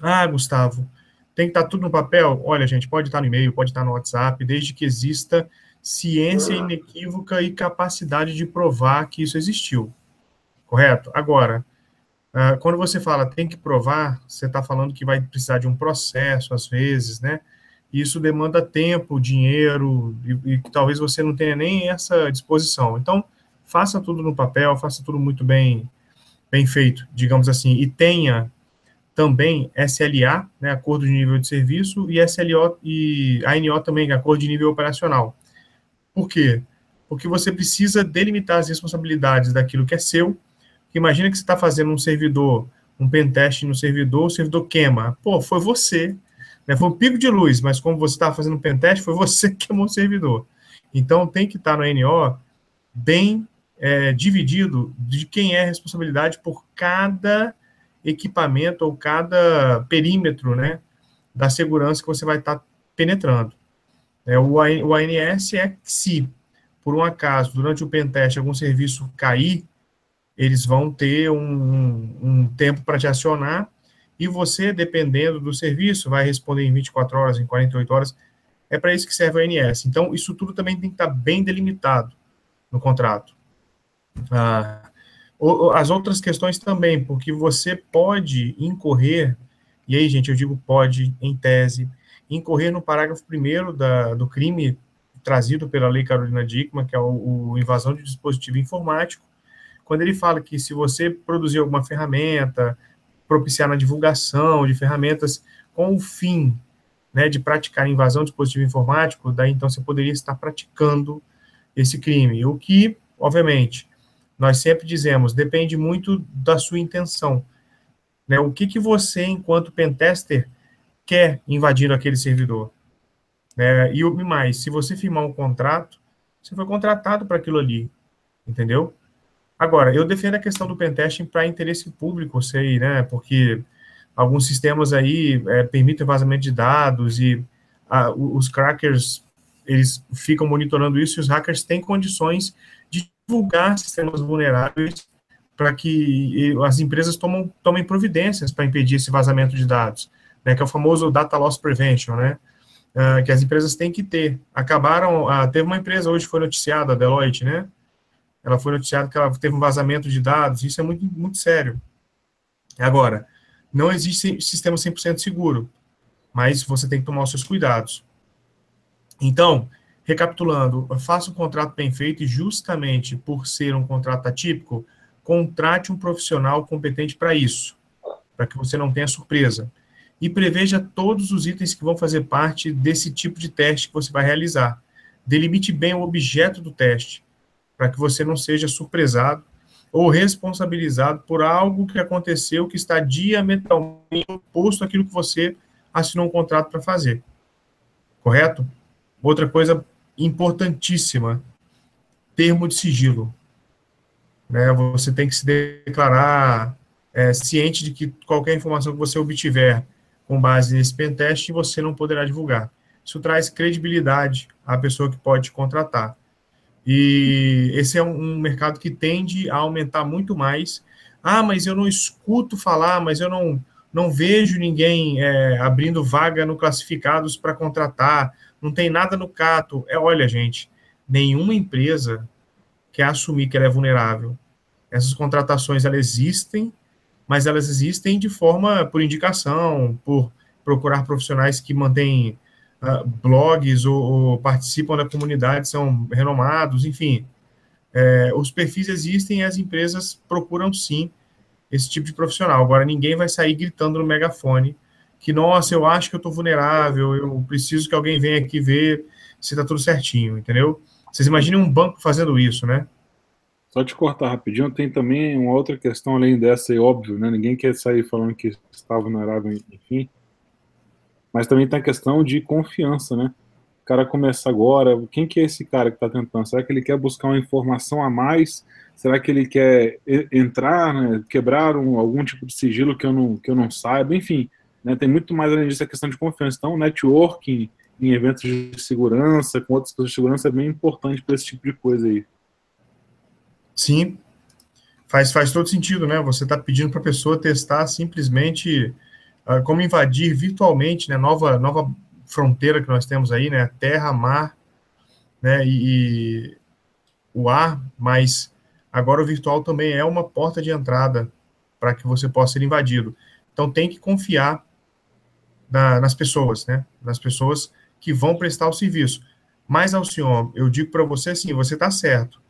ah, Gustavo, tem que estar tudo no papel? Olha, gente, pode estar no e-mail, pode estar no WhatsApp, desde que exista ciência inequívoca e capacidade de provar que isso existiu. Correto? Agora, Uh, quando você fala tem que provar, você está falando que vai precisar de um processo, às vezes, né? Isso demanda tempo, dinheiro, e, e talvez você não tenha nem essa disposição. Então, faça tudo no papel, faça tudo muito bem, bem feito, digamos assim, e tenha também SLA, né, acordo de nível de serviço, e SLO e ANO também, acordo de nível operacional. Por quê? Porque você precisa delimitar as responsabilidades daquilo que é seu Imagina que você está fazendo um servidor, um pentest no servidor, o servidor queima. Pô, foi você. Né? Foi um pico de luz, mas como você estava fazendo um pentest, foi você que queimou o servidor. Então tem que estar tá no NO bem é, dividido de quem é a responsabilidade por cada equipamento ou cada perímetro né, da segurança que você vai estar tá penetrando. É, o, ANS é se, por um acaso, durante o pentest, algum serviço cair, eles vão ter um, um tempo para te acionar e você, dependendo do serviço, vai responder em 24 horas, em 48 horas. É para isso que serve o ANS. Então, isso tudo também tem que estar tá bem delimitado. no contrato. Ah, as outras questões também, porque você pode incorrer, e aí, gente, eu digo pode, em tese, incorrer no parágrafo primeiro da, do crime trazido pela Lei Carolina Dickmann, que é o, o invasão de dispositivo informático, quando ele fala que se você produzir alguma ferramenta, propiciar na divulgação de ferramentas com o fim né, de praticar invasão de dispositivo informático, daí então você poderia estar praticando esse crime. O que, obviamente, nós sempre dizemos, depende muito da sua intenção. Né? O que, que você, enquanto pentester, quer invadir aquele servidor? Né? E mais, se você firmar um contrato, você foi contratado para aquilo ali, entendeu? Agora, eu defendo a questão do pentesting para interesse público, sei, né? Porque alguns sistemas aí é, permitem vazamento de dados e a, os crackers eles ficam monitorando isso e os hackers têm condições de divulgar sistemas vulneráveis para que as empresas tomam, tomem providências para impedir esse vazamento de dados, né, que é o famoso data loss prevention, né, uh, que as empresas têm que ter. Acabaram, uh, teve uma empresa hoje foi noticiada, a Deloitte, né, ela foi noticiada que ela teve um vazamento de dados, isso é muito, muito sério. Agora, não existe sistema 100% seguro, mas você tem que tomar os seus cuidados. Então, recapitulando, faça um contrato bem feito e justamente por ser um contrato atípico, contrate um profissional competente para isso, para que você não tenha surpresa. E preveja todos os itens que vão fazer parte desse tipo de teste que você vai realizar. Delimite bem o objeto do teste, para que você não seja surpresado ou responsabilizado por algo que aconteceu que está diametralmente oposto àquilo que você assinou um contrato para fazer. Correto? Outra coisa importantíssima, termo de sigilo. Né? Você tem que se declarar é, ciente de que qualquer informação que você obtiver com base nesse pentest, você não poderá divulgar. Isso traz credibilidade à pessoa que pode te contratar. E esse é um, mercado que tende a aumentar muito mais. Ah, mas eu não escuto falar, mas eu não, não vejo ninguém é, abrindo vaga no classificados para contratar, não tem nada no cato. É, olha, gente, nenhuma empresa quer assumir que ela é vulnerável. Essas contratações elas existem, mas elas existem de forma por indicação, por procurar profissionais que mantêm uh, blogs ou, ou, participam da comunidade, são renomados, enfim. É, os perfis existem e as empresas procuram sim esse tipo de profissional. Agora, ninguém vai sair gritando no megafone que, nossa, eu acho que eu estou vulnerável, eu preciso que alguém venha aqui ver se está tudo certinho, entendeu? Vocês imaginem um banco fazendo isso, né? Só te cortar rapidinho, tem também uma outra questão além dessa, e óbvio, né? Ninguém quer sair falando que está vulnerável, enfim. Mas também tem a questão de confiança, né? O cara começa agora, quem que é esse cara que está tentando? Será que ele quer buscar uma informação a mais? Será que ele quer entrar, né, quebrar um, algum tipo de sigilo que eu não, que eu não saiba? Enfim, né? Tem muito mais além disso a questão de confiança. Então, networking em eventos de segurança, com outras pessoas de segurança, é bem importante para esse tipo de coisa aí. Sim, faz, faz todo sentido, né? Você está pedindo para a pessoa testar simplesmente uh, como invadir virtualmente, né? Nova, nova fronteira que nós temos aí, né? Terra, mar, né? E, e o ar, mas agora o virtual também é uma porta de entrada para que você possa ser invadido. Então tem que confiar na, nas pessoas, né? Nas pessoas que vão prestar o serviço. Mas, Alcion, eu digo para você assim, você está certo.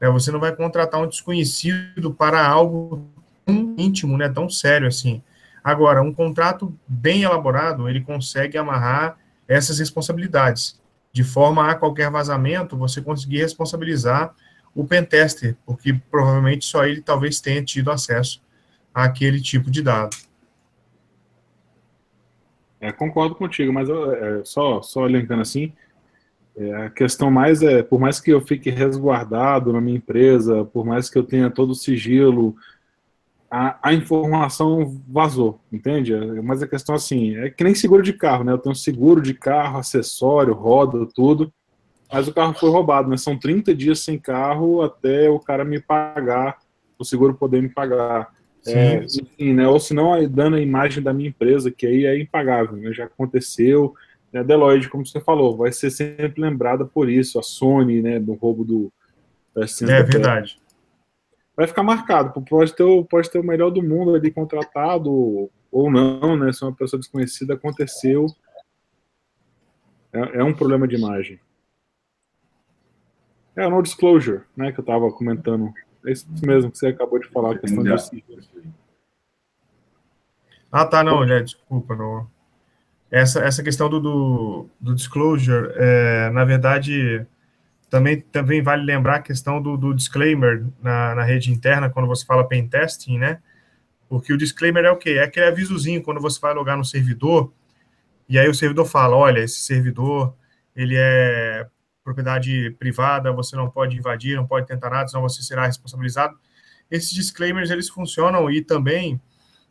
Né? Você não vai contratar um desconhecido para algo tão íntimo, né? Tão sério assim. Agora, um contrato bem elaborado, ele consegue amarrar essas responsabilidades, de forma a qualquer vazamento você conseguir responsabilizar o pentester, porque provavelmente só ele talvez tenha tido acesso àquele tipo de dado. É, concordo contigo, mas é, só, só elencando assim, é, a questão mais é, por mais que eu fique resguardado na minha empresa, por mais que eu tenha todo o sigilo, a, a informação vazou, entende? Mas a questão assim, é que nem seguro de carro, né? Eu tenho seguro de carro, acessório, roda, tudo, mas o carro foi roubado, né? São 30 dias sem carro até o cara me pagar, o seguro poder me pagar. É, enfim, né? Ou senão dando a imagem da minha empresa, que aí é impagável, né? Já aconteceu. A Deloitte, como você falou, vai ser sempre lembrada por isso. A Sony, né? Do roubo do, É verdade. Vai ficar marcado. Pode ter, o, pode ter o melhor do mundo ali contratado ou não, né? Se uma pessoa desconhecida aconteceu. É, é um problema de imagem. É o no disclosure, né? Que eu estava comentando. É isso mesmo que você acabou de falar, a questão de Ah, tá, não, né, desculpa, não. Essa, essa questão do, do, do disclosure, é, na verdade, também, também vale lembrar a questão do, do disclaimer na, na rede interna, quando você fala pen testing, né? Porque o disclaimer é o quê? É aquele avisozinho quando você vai logar no servidor, e aí o servidor fala, olha, esse servidor, ele é propriedade privada, você não pode invadir, não pode tentar nada, senão você será responsabilizado. Esses disclaimers, eles funcionam e também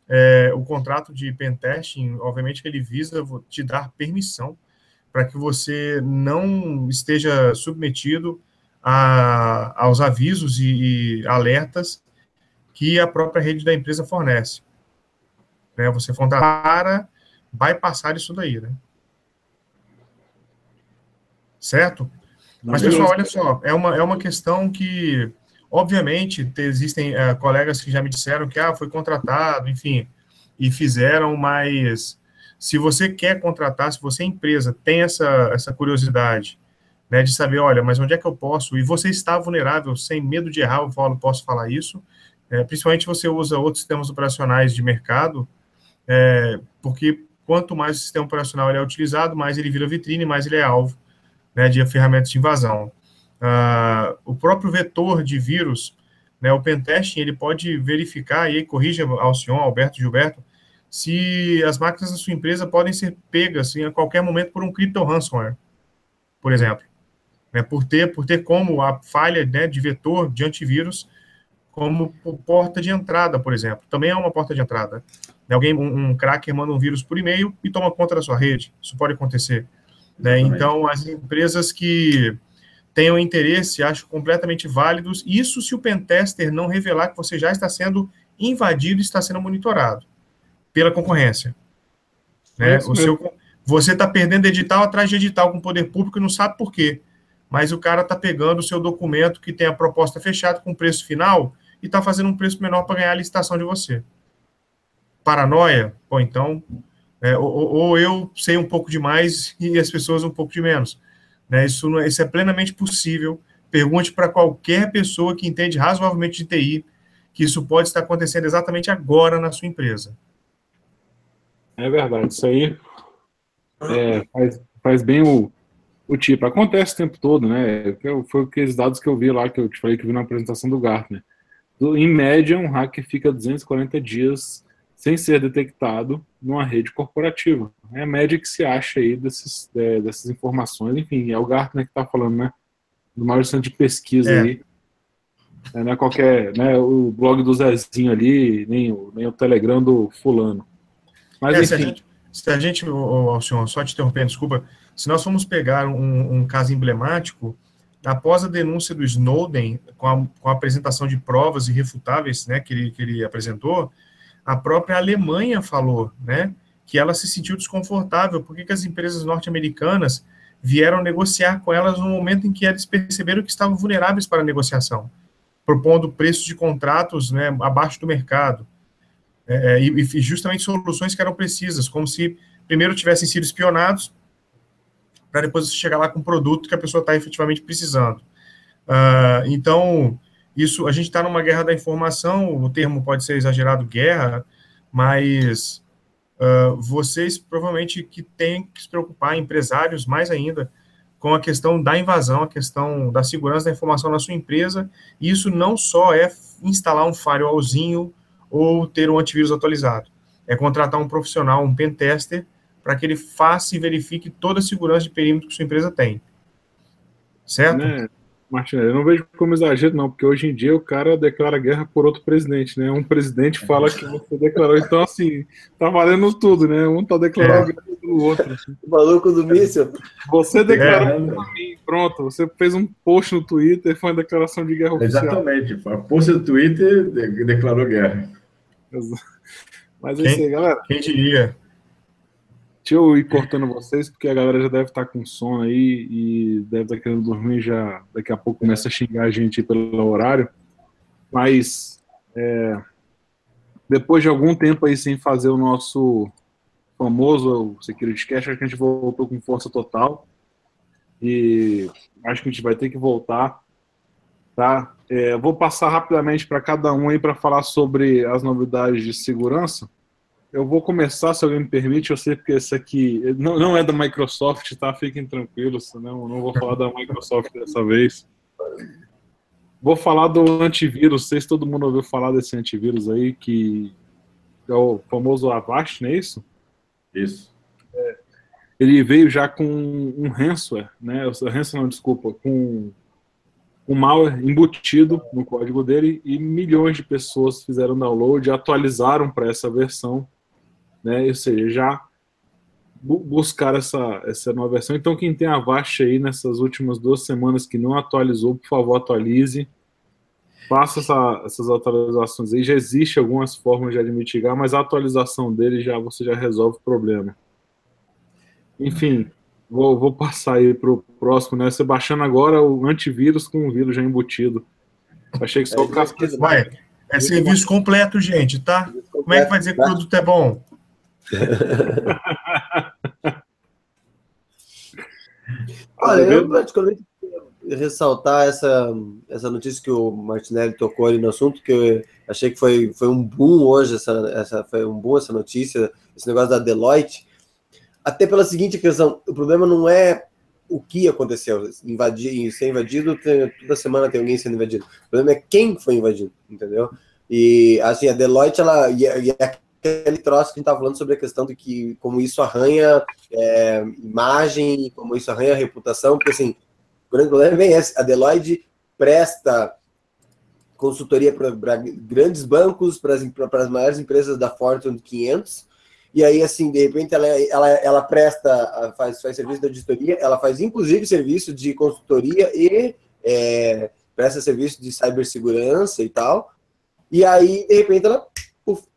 é, o contrato de pentesting, obviamente, ele visa te dar permissão para que você não esteja submetido a, aos avisos e, e, alertas que a própria rede da empresa fornece. Né? Você para bypassar isso daí, né? Certo? Mas, pessoal, olha só, é uma, é uma questão que, obviamente, existem uh, colegas que já me disseram que ah, foi contratado, enfim, e fizeram, mas se você quer contratar, se você, empresa, tem essa, essa curiosidade, né, de saber, olha, mas onde é que eu posso? E você está vulnerável, sem medo de errar, eu falo, posso falar isso, é, principalmente você usa outros sistemas operacionais de mercado, é, porque quanto mais o sistema operacional é utilizado, mais ele vira vitrine, mais ele é alvo né, de ferramentas de invasão. Uh, o próprio vetor de vírus, né, o pentesting, ele pode verificar, e aí corrija Alcion, Alberto, Gilberto, se as máquinas da sua empresa podem ser pegas assim, a qualquer momento por um crypto ransomware, por exemplo. Né, por, ter, por ter como a falha né, de vetor de antivírus como porta de entrada, por exemplo. Também é uma porta de entrada. Né, alguém, um, um cracker manda um vírus por e-mail e toma conta da sua rede. Isso pode acontecer. Né? Então, as empresas que tenham interesse, acho completamente válidos. Isso se o pentester não revelar que você já está sendo invadido e está sendo monitorado pela concorrência. Né? o seu, você está perdendo edital atrás de edital com o poder público e não sabe por quê. Mas o cara está pegando o seu documento que tem a proposta fechada com preço final e está fazendo um preço menor para ganhar a licitação de você. Paranoia? Pô, então, é, ou, ou, eu sei um pouco demais e as pessoas um pouco de menos. Né? Isso, é, isso é plenamente possível. Pergunte para qualquer pessoa que entende razoavelmente de TI que isso pode estar acontecendo exatamente agora na sua empresa. É verdade, isso aí é, faz, faz bem o, o tipo. Acontece o tempo todo, né? Foi aqueles dados que eu vi lá, que eu te falei que vi na apresentação do Gartner. Em média, um hacker fica 240 dias sem ser detectado numa rede corporativa. É a média que se acha aí desses, é, dessas informações. Enfim, é o Gartner que está falando, né? Do maior centro de pesquisa é. aí. É, não é qualquer, né, o blog do Zezinho ali, nem o, nem o Telegram do fulano. Mas, é, enfim. Se a gente, se a gente oh, oh, senhor, só te interrompendo, desculpa, se nós formos pegar um, um, caso emblemático, após a denúncia do Snowden, com a, com a apresentação de provas irrefutáveis né, que, ele, que ele apresentou, a própria Alemanha falou, né, que ela se sentiu desconfortável, porque que as empresas norte-americanas vieram negociar com elas no momento em que eles perceberam que estavam vulneráveis para a negociação, propondo preços de contratos né, abaixo do mercado. É, é, e, e justamente soluções que eram precisas, como se primeiro tivessem sido espionados, para depois chegar lá com um produto que a pessoa está efetivamente precisando. Uh, então, isso a gente está numa guerra da informação, o termo pode ser exagerado, guerra, mas uh, vocês provavelmente que têm que se preocupar, empresários mais ainda, com a questão da invasão, a questão da segurança da informação na sua empresa. E isso não só é instalar um firewallzinho ou ter um antivírus atualizado. É contratar um profissional, um pen tester, para que ele faça e verifique toda a segurança de perímetro que sua empresa tem. Certo? Né? Martinelli, eu não vejo como exagero, não, porque hoje em dia o cara declara guerra por outro presidente, né? Um presidente fala que você declarou, então assim, tá valendo tudo, né? Um tá declarando é. guerra pelo outro. Assim. O maluco do míssil. Você declarou é. pra mim, pronto, você fez um post no Twitter, foi uma declaração de guerra oficial. Exatamente, foi post no Twitter declarou guerra. Mas é isso aí, galera. Quem diria? Deixa eu ir cortando vocês, porque a galera já deve estar com sono aí e deve estar querendo dormir já. Daqui a pouco começa a xingar a gente pelo horário. Mas é, depois de algum tempo aí sem fazer o nosso famoso Security Cash, acho que a gente voltou com força total. E acho que a gente vai ter que voltar. Tá? É, vou passar rapidamente para cada um aí para falar sobre as novidades de segurança. Eu vou começar, se alguém me permite, eu sei porque esse aqui não, não é da Microsoft, tá? Fiquem tranquilos, não, não vou falar da Microsoft dessa vez. Vou falar do antivírus, não sei se todo mundo ouviu falar desse antivírus aí, que é o famoso Avast, não é isso? Isso. É, ele veio já com um ransomware, né? O ransomware, não, desculpa, com um malware embutido no código dele e milhões de pessoas fizeram download atualizaram para essa versão né? Ou seja, já buscar essa, essa nova versão. Então, quem tem a Avast aí nessas últimas duas semanas que não atualizou, por favor, atualize. Faça essa, essas atualizações aí. Já existe algumas formas de mitigar, mas a atualização dele já você já resolve o problema. Enfim, vou, vou passar aí para o próximo, né? Você baixando agora o antivírus com o vírus já embutido. Achei que só é, o casco. Vai, é serviço completo, gente, tá? Como é que vai dizer que o produto é bom? Olha, eu praticamente ressaltar essa, essa notícia que o Martinelli tocou ali no assunto, que eu achei que foi, foi um boom hoje, essa, essa, foi um boom essa notícia, esse negócio da Deloitte, até pela seguinte questão, o problema não é o que aconteceu, invadir, ser invadido, tem, toda semana tem alguém sendo invadido, o problema é quem foi invadido, entendeu? E assim, a Deloitte, ela, e, e aquele troço que a gente estava falando sobre a questão de que como isso arranha é, imagem, como isso arranha reputação, porque assim, o grande problema é bem esse, a Deloitte presta consultoria para grandes bancos, para as maiores empresas da Fortune 500, e aí, assim, de repente, ela, ela, ela presta, faz, faz serviço de auditoria, ela faz inclusive serviço de consultoria e é, presta serviço de cibersegurança e tal, e aí, de repente, ela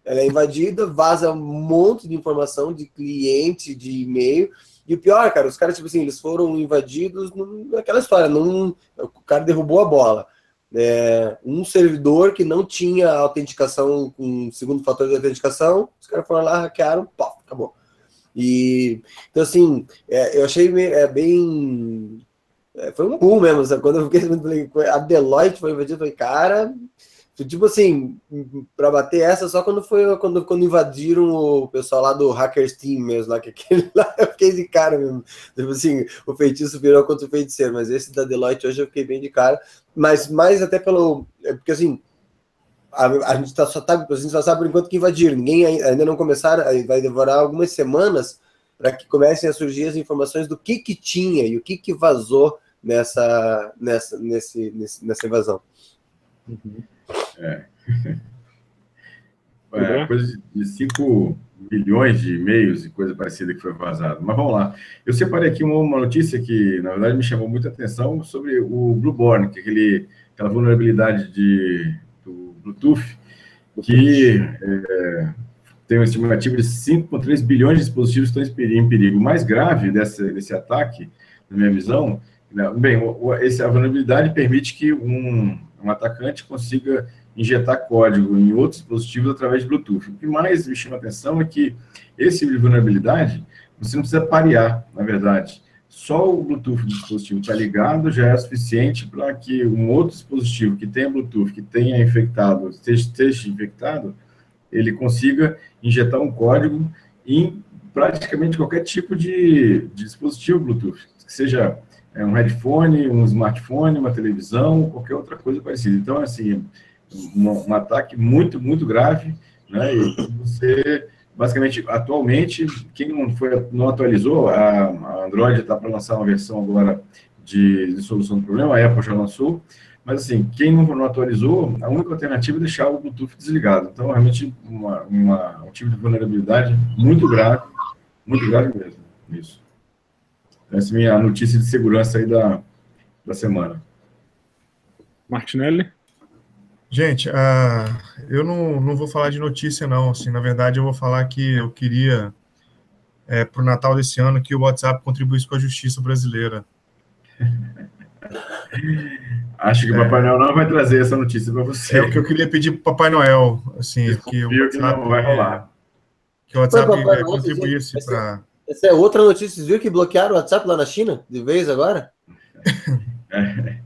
ela é invadida, vaza um monte de informação de cliente, de e-mail. E o pior, cara, os caras, tipo assim, eles foram invadidos naquela história, num, o cara derrubou a bola. É, um servidor que não tinha autenticação com segundo fator de autenticação, os caras foram lá, hackearam, pá, acabou. E então assim, é, eu achei é, bem. É, foi um boom mesmo, sabe? Quando eu fiquei a Deloitte foi invadida, eu falei, cara, Tipo assim, para bater essa só quando foi quando, quando invadiram o pessoal lá do Hackers Team mesmo, lá que aquele lá eu fiquei de cara mesmo. Tipo assim, o feitiço virou contra o feiticeiro, mas esse da Deloitte hoje eu fiquei bem de cara, mas mais até pelo é porque assim, a, a gente tá, só tá, a gente só sabe por enquanto que invadiram. Ninguém ainda não começaram, vai demorar algumas semanas para que comecem a surgir as informações do que que tinha e o que que vazou nessa nessa nesse, nessa invasão. Uhum. É. é coisa de 5 bilhões de e-mails e coisa parecida que foi vazado. Mas vamos lá. Eu separei aqui uma, notícia que, na verdade, me chamou muita atenção sobre o Blueborn, que é aquele, aquela vulnerabilidade de, do Bluetooth, que é, tem uma estimativa de 5,3 bilhões de dispositivos que estão em perigo. O mais grave dessa, desse ataque, na minha visão, bem, esse, a vulnerabilidade permite que um, um atacante consiga injetar código em outros dispositivos através de Bluetooth. O que mais me chama a atenção é que esse tipo de vulnerabilidade você não precisa parear, na verdade. Só o Bluetooth do dispositivo está ligado já é suficiente para que um outro dispositivo que tenha Bluetooth, que tenha infectado, esteja, esteja infectado, ele consiga injetar um código em praticamente qualquer tipo de, de dispositivo Bluetooth, que seja é, um headphone, um smartphone, uma televisão, qualquer outra coisa parecida. Então, assim, um, um ataque muito, muito grave, né? E você, basicamente, atualmente, quem não, foi, não atualizou, a, a Android está para lançar uma versão agora de, de, solução do problema, a Apple já lançou, mas assim, quem não, não atualizou, a única alternativa é deixar o Bluetooth desligado. Então, realmente, uma, uma, um tipo de vulnerabilidade muito grave, muito grave mesmo, isso. Essa é a minha notícia de segurança aí da, da semana. Martinelli? Gente, uh, eu não, não vou falar de notícia, não. Assim, na verdade, eu vou falar que eu queria é, para o Natal desse ano que o WhatsApp contribuísse com a justiça brasileira. Acho que o Papai Noel não vai trazer essa notícia para você. É o que eu queria pedir para o Papai Noel, assim, que o WhatsApp, que não vai rolar. Que o WhatsApp Pô, contribuísse para... Essa é outra notícia, vocês viram que bloquearam o WhatsApp lá na China, de vez agora?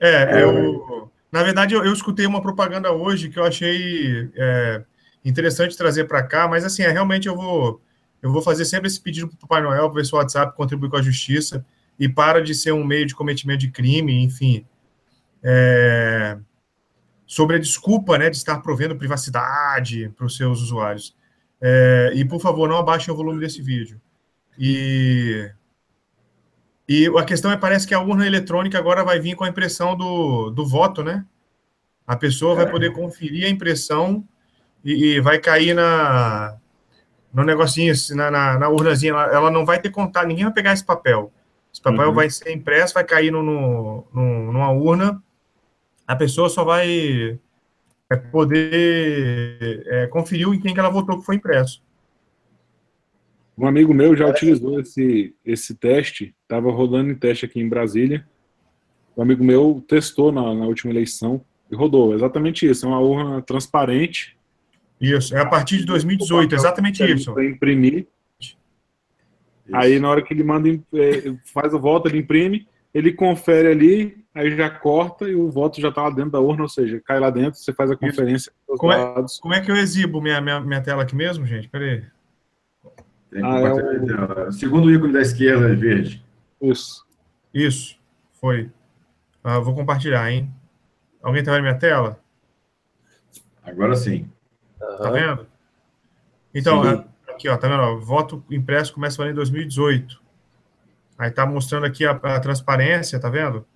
É, é eu... Na verdade, eu, eu, escutei uma propaganda hoje que eu achei é, interessante trazer para cá, mas assim, é, realmente eu vou, eu vou fazer sempre esse pedido para o Papai Noel, para ver se o WhatsApp contribui com a justiça e para de ser um meio de cometimento de crime, enfim. É, sobre a desculpa né, de estar provendo privacidade para os seus usuários. É, e, por favor, não abaixem o volume desse vídeo. E, e a questão é, parece que a urna eletrônica agora vai vir com a impressão do, do voto, né? A pessoa vai poder conferir a impressão e, e vai cair na, no negocinho, na, na, na urnazinha, ela, ela, não vai ter contato, ninguém vai pegar esse papel. Esse papel uhum. vai ser impresso, vai cair no, no, no, numa urna, a pessoa só vai poder é, conferir em quem que ela votou que foi impresso. Um amigo meu já utilizou esse, esse teste, estava rodando em teste aqui em Brasília. Um amigo meu testou na, na última eleição e rodou. Exatamente isso, é uma urna transparente, isso, é a partir de 2018, exatamente isso. Para imprimir. Isso. Aí na hora que ele manda, é, faz o voto, ele imprime, ele confere ali, aí já corta e o voto já está lá dentro da urna, ou seja, cai lá dentro, você faz a conferência. Como é, como é, que eu exibo minha, minha, minha tela aqui mesmo, gente? Peraí. Ah, é o... Segundo ícone da esquerda, verde. Isso. Isso, foi. Ah, vou compartilhar, hein? Alguém está vendo minha tela? Agora sim. Uhum. Tá vendo? Então, Sim. aqui, ó, tá vendo? Ó, voto impresso começa em 2018. Aí tá mostrando aqui a, a, transparência, tá vendo?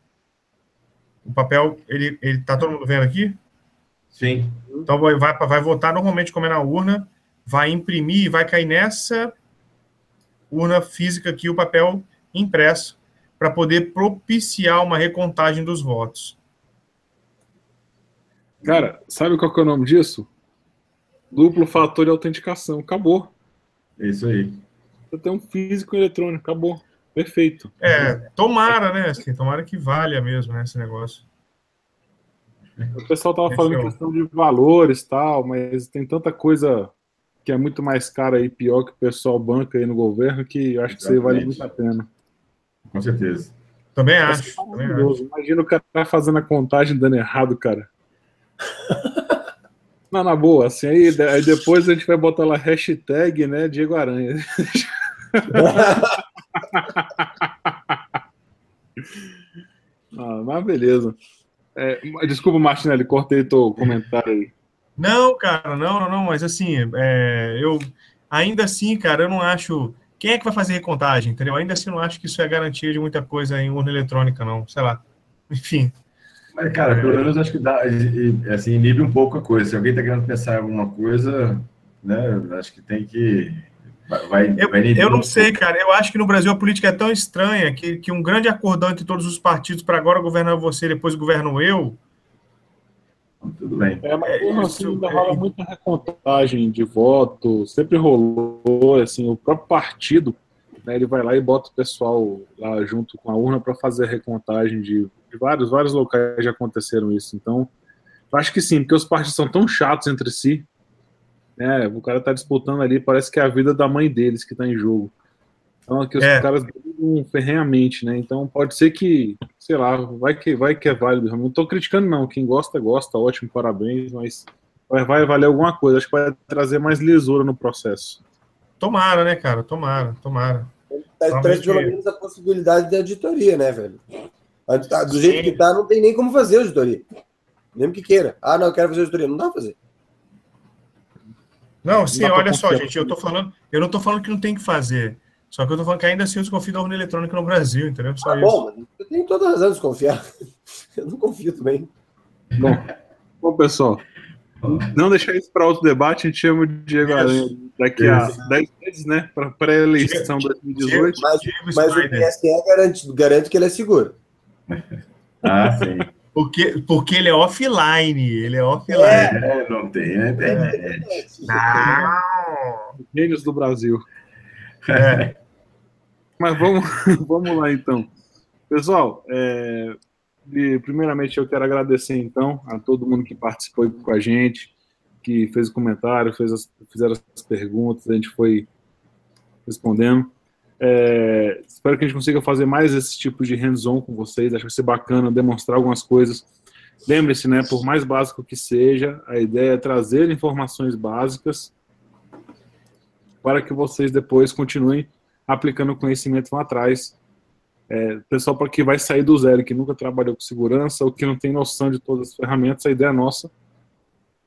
O papel, ele, ele tá todo mundo vendo aqui? Sim. Então vai, vai, vai votar normalmente como é na urna, vai imprimir e vai cair nessa urna física aqui o papel impresso para poder propiciar uma recontagem dos votos. Cara, sabe qual que é o nome disso? Duplo fator de autenticação. Acabou. É isso aí. Você tem um físico eletrônico. Acabou. Perfeito. É, tomara, né? Assim, tomara que valha mesmo, né, esse negócio. O pessoal tava falando em questão de valores e tal, mas tem tanta coisa que é muito mais cara e pior que o pessoal banca aí no governo que eu acho que isso aí vale muito a pena. Com certeza. Também acho. Também acho. Imagina o cara fazendo a contagem dando errado, cara. Não, na boa, assim, aí, aí depois a gente vai botar lá hashtag, né, Diego Aranha. ah, mas beleza. É, desculpa, Martinelli, cortei teu comentário aí. Não, cara, não, não, não, mas assim, é, eu ainda assim, cara, eu não acho. Quem é que vai fazer recontagem, entendeu? Ainda assim, eu não acho que isso é garantia de muita coisa em urna eletrônica, não. Sei lá. Enfim. Mas, cara, pelo menos acho que dá, assim, inibe um pouco a coisa. Se alguém está querendo pensar em alguma coisa, né, acho que tem que. Vai, eu, vai eu não sei, cara. Eu acho que no Brasil a política é tão estranha que, que um grande acordão entre todos os partidos para agora governar você, depois governo eu. Tudo bem. É, mas é, assim, ainda rola é... muita recontagem de voto, sempre rolou, assim, o próprio partido, né, ele vai lá e bota o pessoal lá junto com a urna para fazer a recontagem de vários, vários locais já aconteceram isso. Então, eu acho que sim, porque os partidos são tão chatos entre si. Né? O cara tá disputando ali, parece que é a vida da mãe deles que tá em jogo. Então, aqui os é. caras brigam ferrenhamente, né? Então, pode ser que, sei lá, vai que, vai que é válido. Não tô criticando, não. Quem gosta, gosta. Ótimo, parabéns. Mas vai, vai valer alguma coisa. Acho que vai trazer mais lisura no processo. Tomara, né, cara? Tomara, tomara. Traz pelo menos a possibilidade de auditoria, né, velho? Do jeito Sim. que tá, não tem nem como fazer auditoria. Mesmo que queira. Ah, não, eu quero fazer auditoria. Não dá pra fazer. Não, sim, não olha só, gente, eu tô falando, eu não tô falando que não tem que fazer. Só que eu tô falando que ainda assim eu desconfio da urna eletrônica no Brasil, entendeu? Só ah, isso. bom, eu tenho toda a razão de desconfiar. Eu não confio também. Bom, bom pessoal, não deixar isso para outro debate, a gente chama de Diego Aranha daqui a 10 meses, né? Para pré-eleição 2018. Mas, mas o PSE garante, garante que ele é seguro. Ah, sim. Porque, porque ele é offline, ele é offline. É, não tem, né? Tem, é. Não! Gênios do Brasil. É. Mas vamos, vamos lá então. Pessoal, é, primeiramente eu quero agradecer então a todo mundo que participou com a gente, que fez o comentário, fez as, fizeram as perguntas, a gente foi respondendo. É, espero que a gente consiga fazer mais esse tipo de hands-on com vocês. Acho que vai ser bacana demonstrar algumas coisas. Lembre-se, né, por mais básico que seja, a ideia é trazer informações básicas para que vocês depois continuem aplicando conhecimento lá atrás. É, pessoal para que vai sair do zero, que nunca trabalhou com segurança ou que não tem noção de todas as ferramentas, a ideia nossa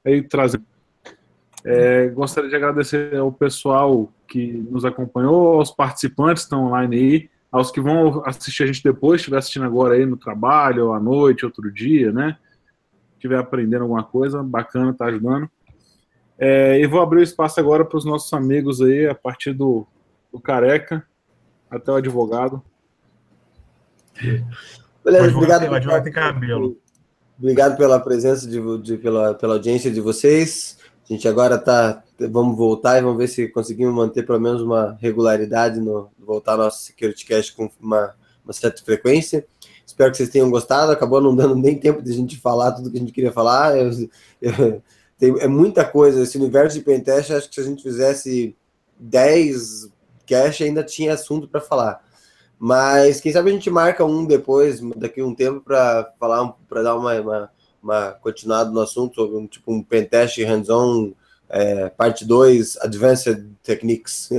é trazer. É, gostaria de agradecer ao pessoal que nos acompanhou, aos participantes que estão online aí, aos que vão assistir a gente depois, estiver assistindo agora aí no trabalho, ou à noite, outro dia, né? Estiver aprendendo alguma coisa, bacana, tá ajudando. É, e vou abrir o espaço agora para os nossos amigos aí, a partir do, do Careca até o advogado. Beleza, obrigado. O advogado tem cabelo. Obrigado pela presença, de, de, pela, pela audiência de vocês. A gente agora tá. Vamos voltar e vamos ver se conseguimos manter pelo menos uma regularidade no voltar nosso Security Cast com uma, uma certa frequência. Espero que vocês tenham gostado. Acabou não dando nem tempo de a gente falar tudo que a gente queria falar. Eu, eu, tem, é muita coisa. Esse universo de pentest, acho que se a gente fizesse 10 cache, ainda tinha assunto para falar. Mas quem sabe a gente marca um depois, daqui a um tempo, para falar, para dar uma, uma, uma, continuada no assunto um tipo um pentest hands-on, é, parte 2, Advanced Techniques.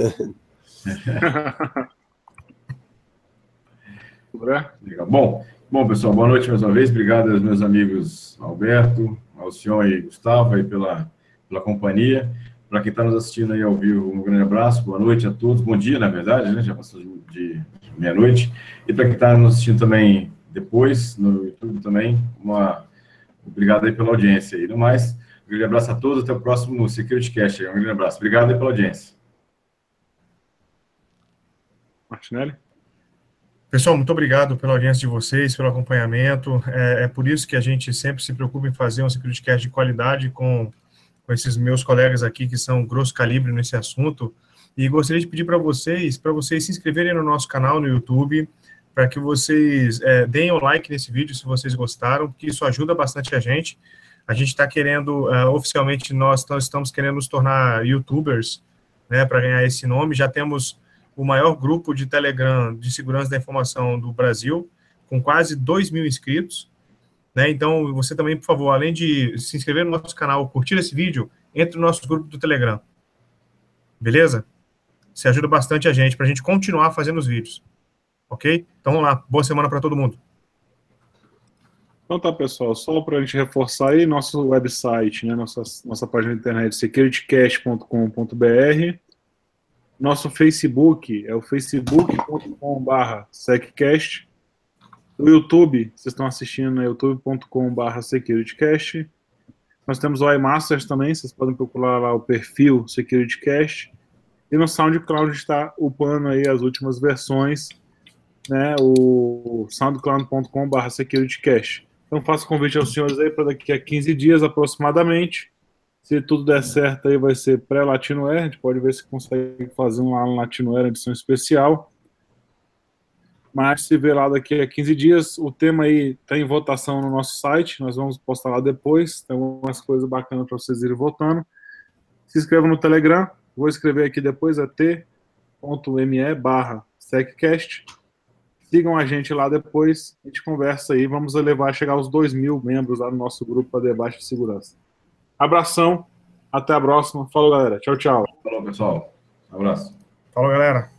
Bom, bom, pessoal, boa noite mais uma vez. Obrigado aos meus amigos Alberto, Alcion e Gustavo aí pela, pela companhia. Para quem está nos assistindo aí ao vivo, um grande abraço, boa noite a todos, bom dia, na verdade, né? Já passou de, de meia-noite. E para quem está nos assistindo também depois, no YouTube também, uma obrigado aí pela audiência. E no mais, um grande abraço a todos, até o próximo Security Cast. Um grande abraço. Obrigado aí pela audiência. Martinelli? Pessoal, muito obrigado pela audiência de vocês, pelo acompanhamento. É, é, por isso que a gente sempre se preocupa em fazer um Security Cast de qualidade com, com esses meus colegas aqui que são grosso calibre nesse assunto. E gostaria de pedir para vocês, para vocês se inscreverem no nosso canal no YouTube, para que vocês é, deem o like nesse vídeo se vocês gostaram, porque isso ajuda bastante a gente. A gente está querendo, uh, oficialmente, nós estamos querendo nos tornar YouTubers, né, para ganhar esse nome. Já temos o maior grupo de Telegram de segurança da informação do Brasil, com quase 2 mil inscritos. Né? Então, você também, por favor, além de se inscrever no nosso canal, curtir esse vídeo, entre no nosso grupo do Telegram. Beleza? Você ajuda bastante a gente, para a gente continuar fazendo os vídeos. Ok? Então vamos lá. Boa semana para todo mundo. Então tá, pessoal. Só para a gente reforçar aí, nosso website, né, nossa, nossa página de internet, securitycash.com.br. Nosso Facebook é o facebook.com.br seccast. O YouTube, vocês estão assistindo, é youtube.com.br securitycast. Nós temos o iMasters também, vocês podem procurar lá o perfil SecurityCast. E no SoundCloud está upando aí as últimas versões, né, o soundcloud.com.br securitycast. Então faço convite aos senhores aí para daqui a 15 dias aproximadamente. Se tudo der certo aí vai ser pré-Latino Air, a gente pode ver se consegue fazer um Latino Air edição especial. Mas se vê lá daqui a 15 dias, o tema aí está em votação no nosso site, nós vamos postar lá depois, tem algumas coisas bacanas para vocês irem votando. Se inscreva no Telegram, Vou escrever aqui depois, é t.me barra seccast. Sigam a gente lá depois, a gente conversa aí, vamos levar a chegar aos 2 mil membros lá no nosso grupo para debate de segurança. Abração, até a próxima. Falou, galera. Tchau, tchau. Falou, pessoal. Um abraço. Falou, galera.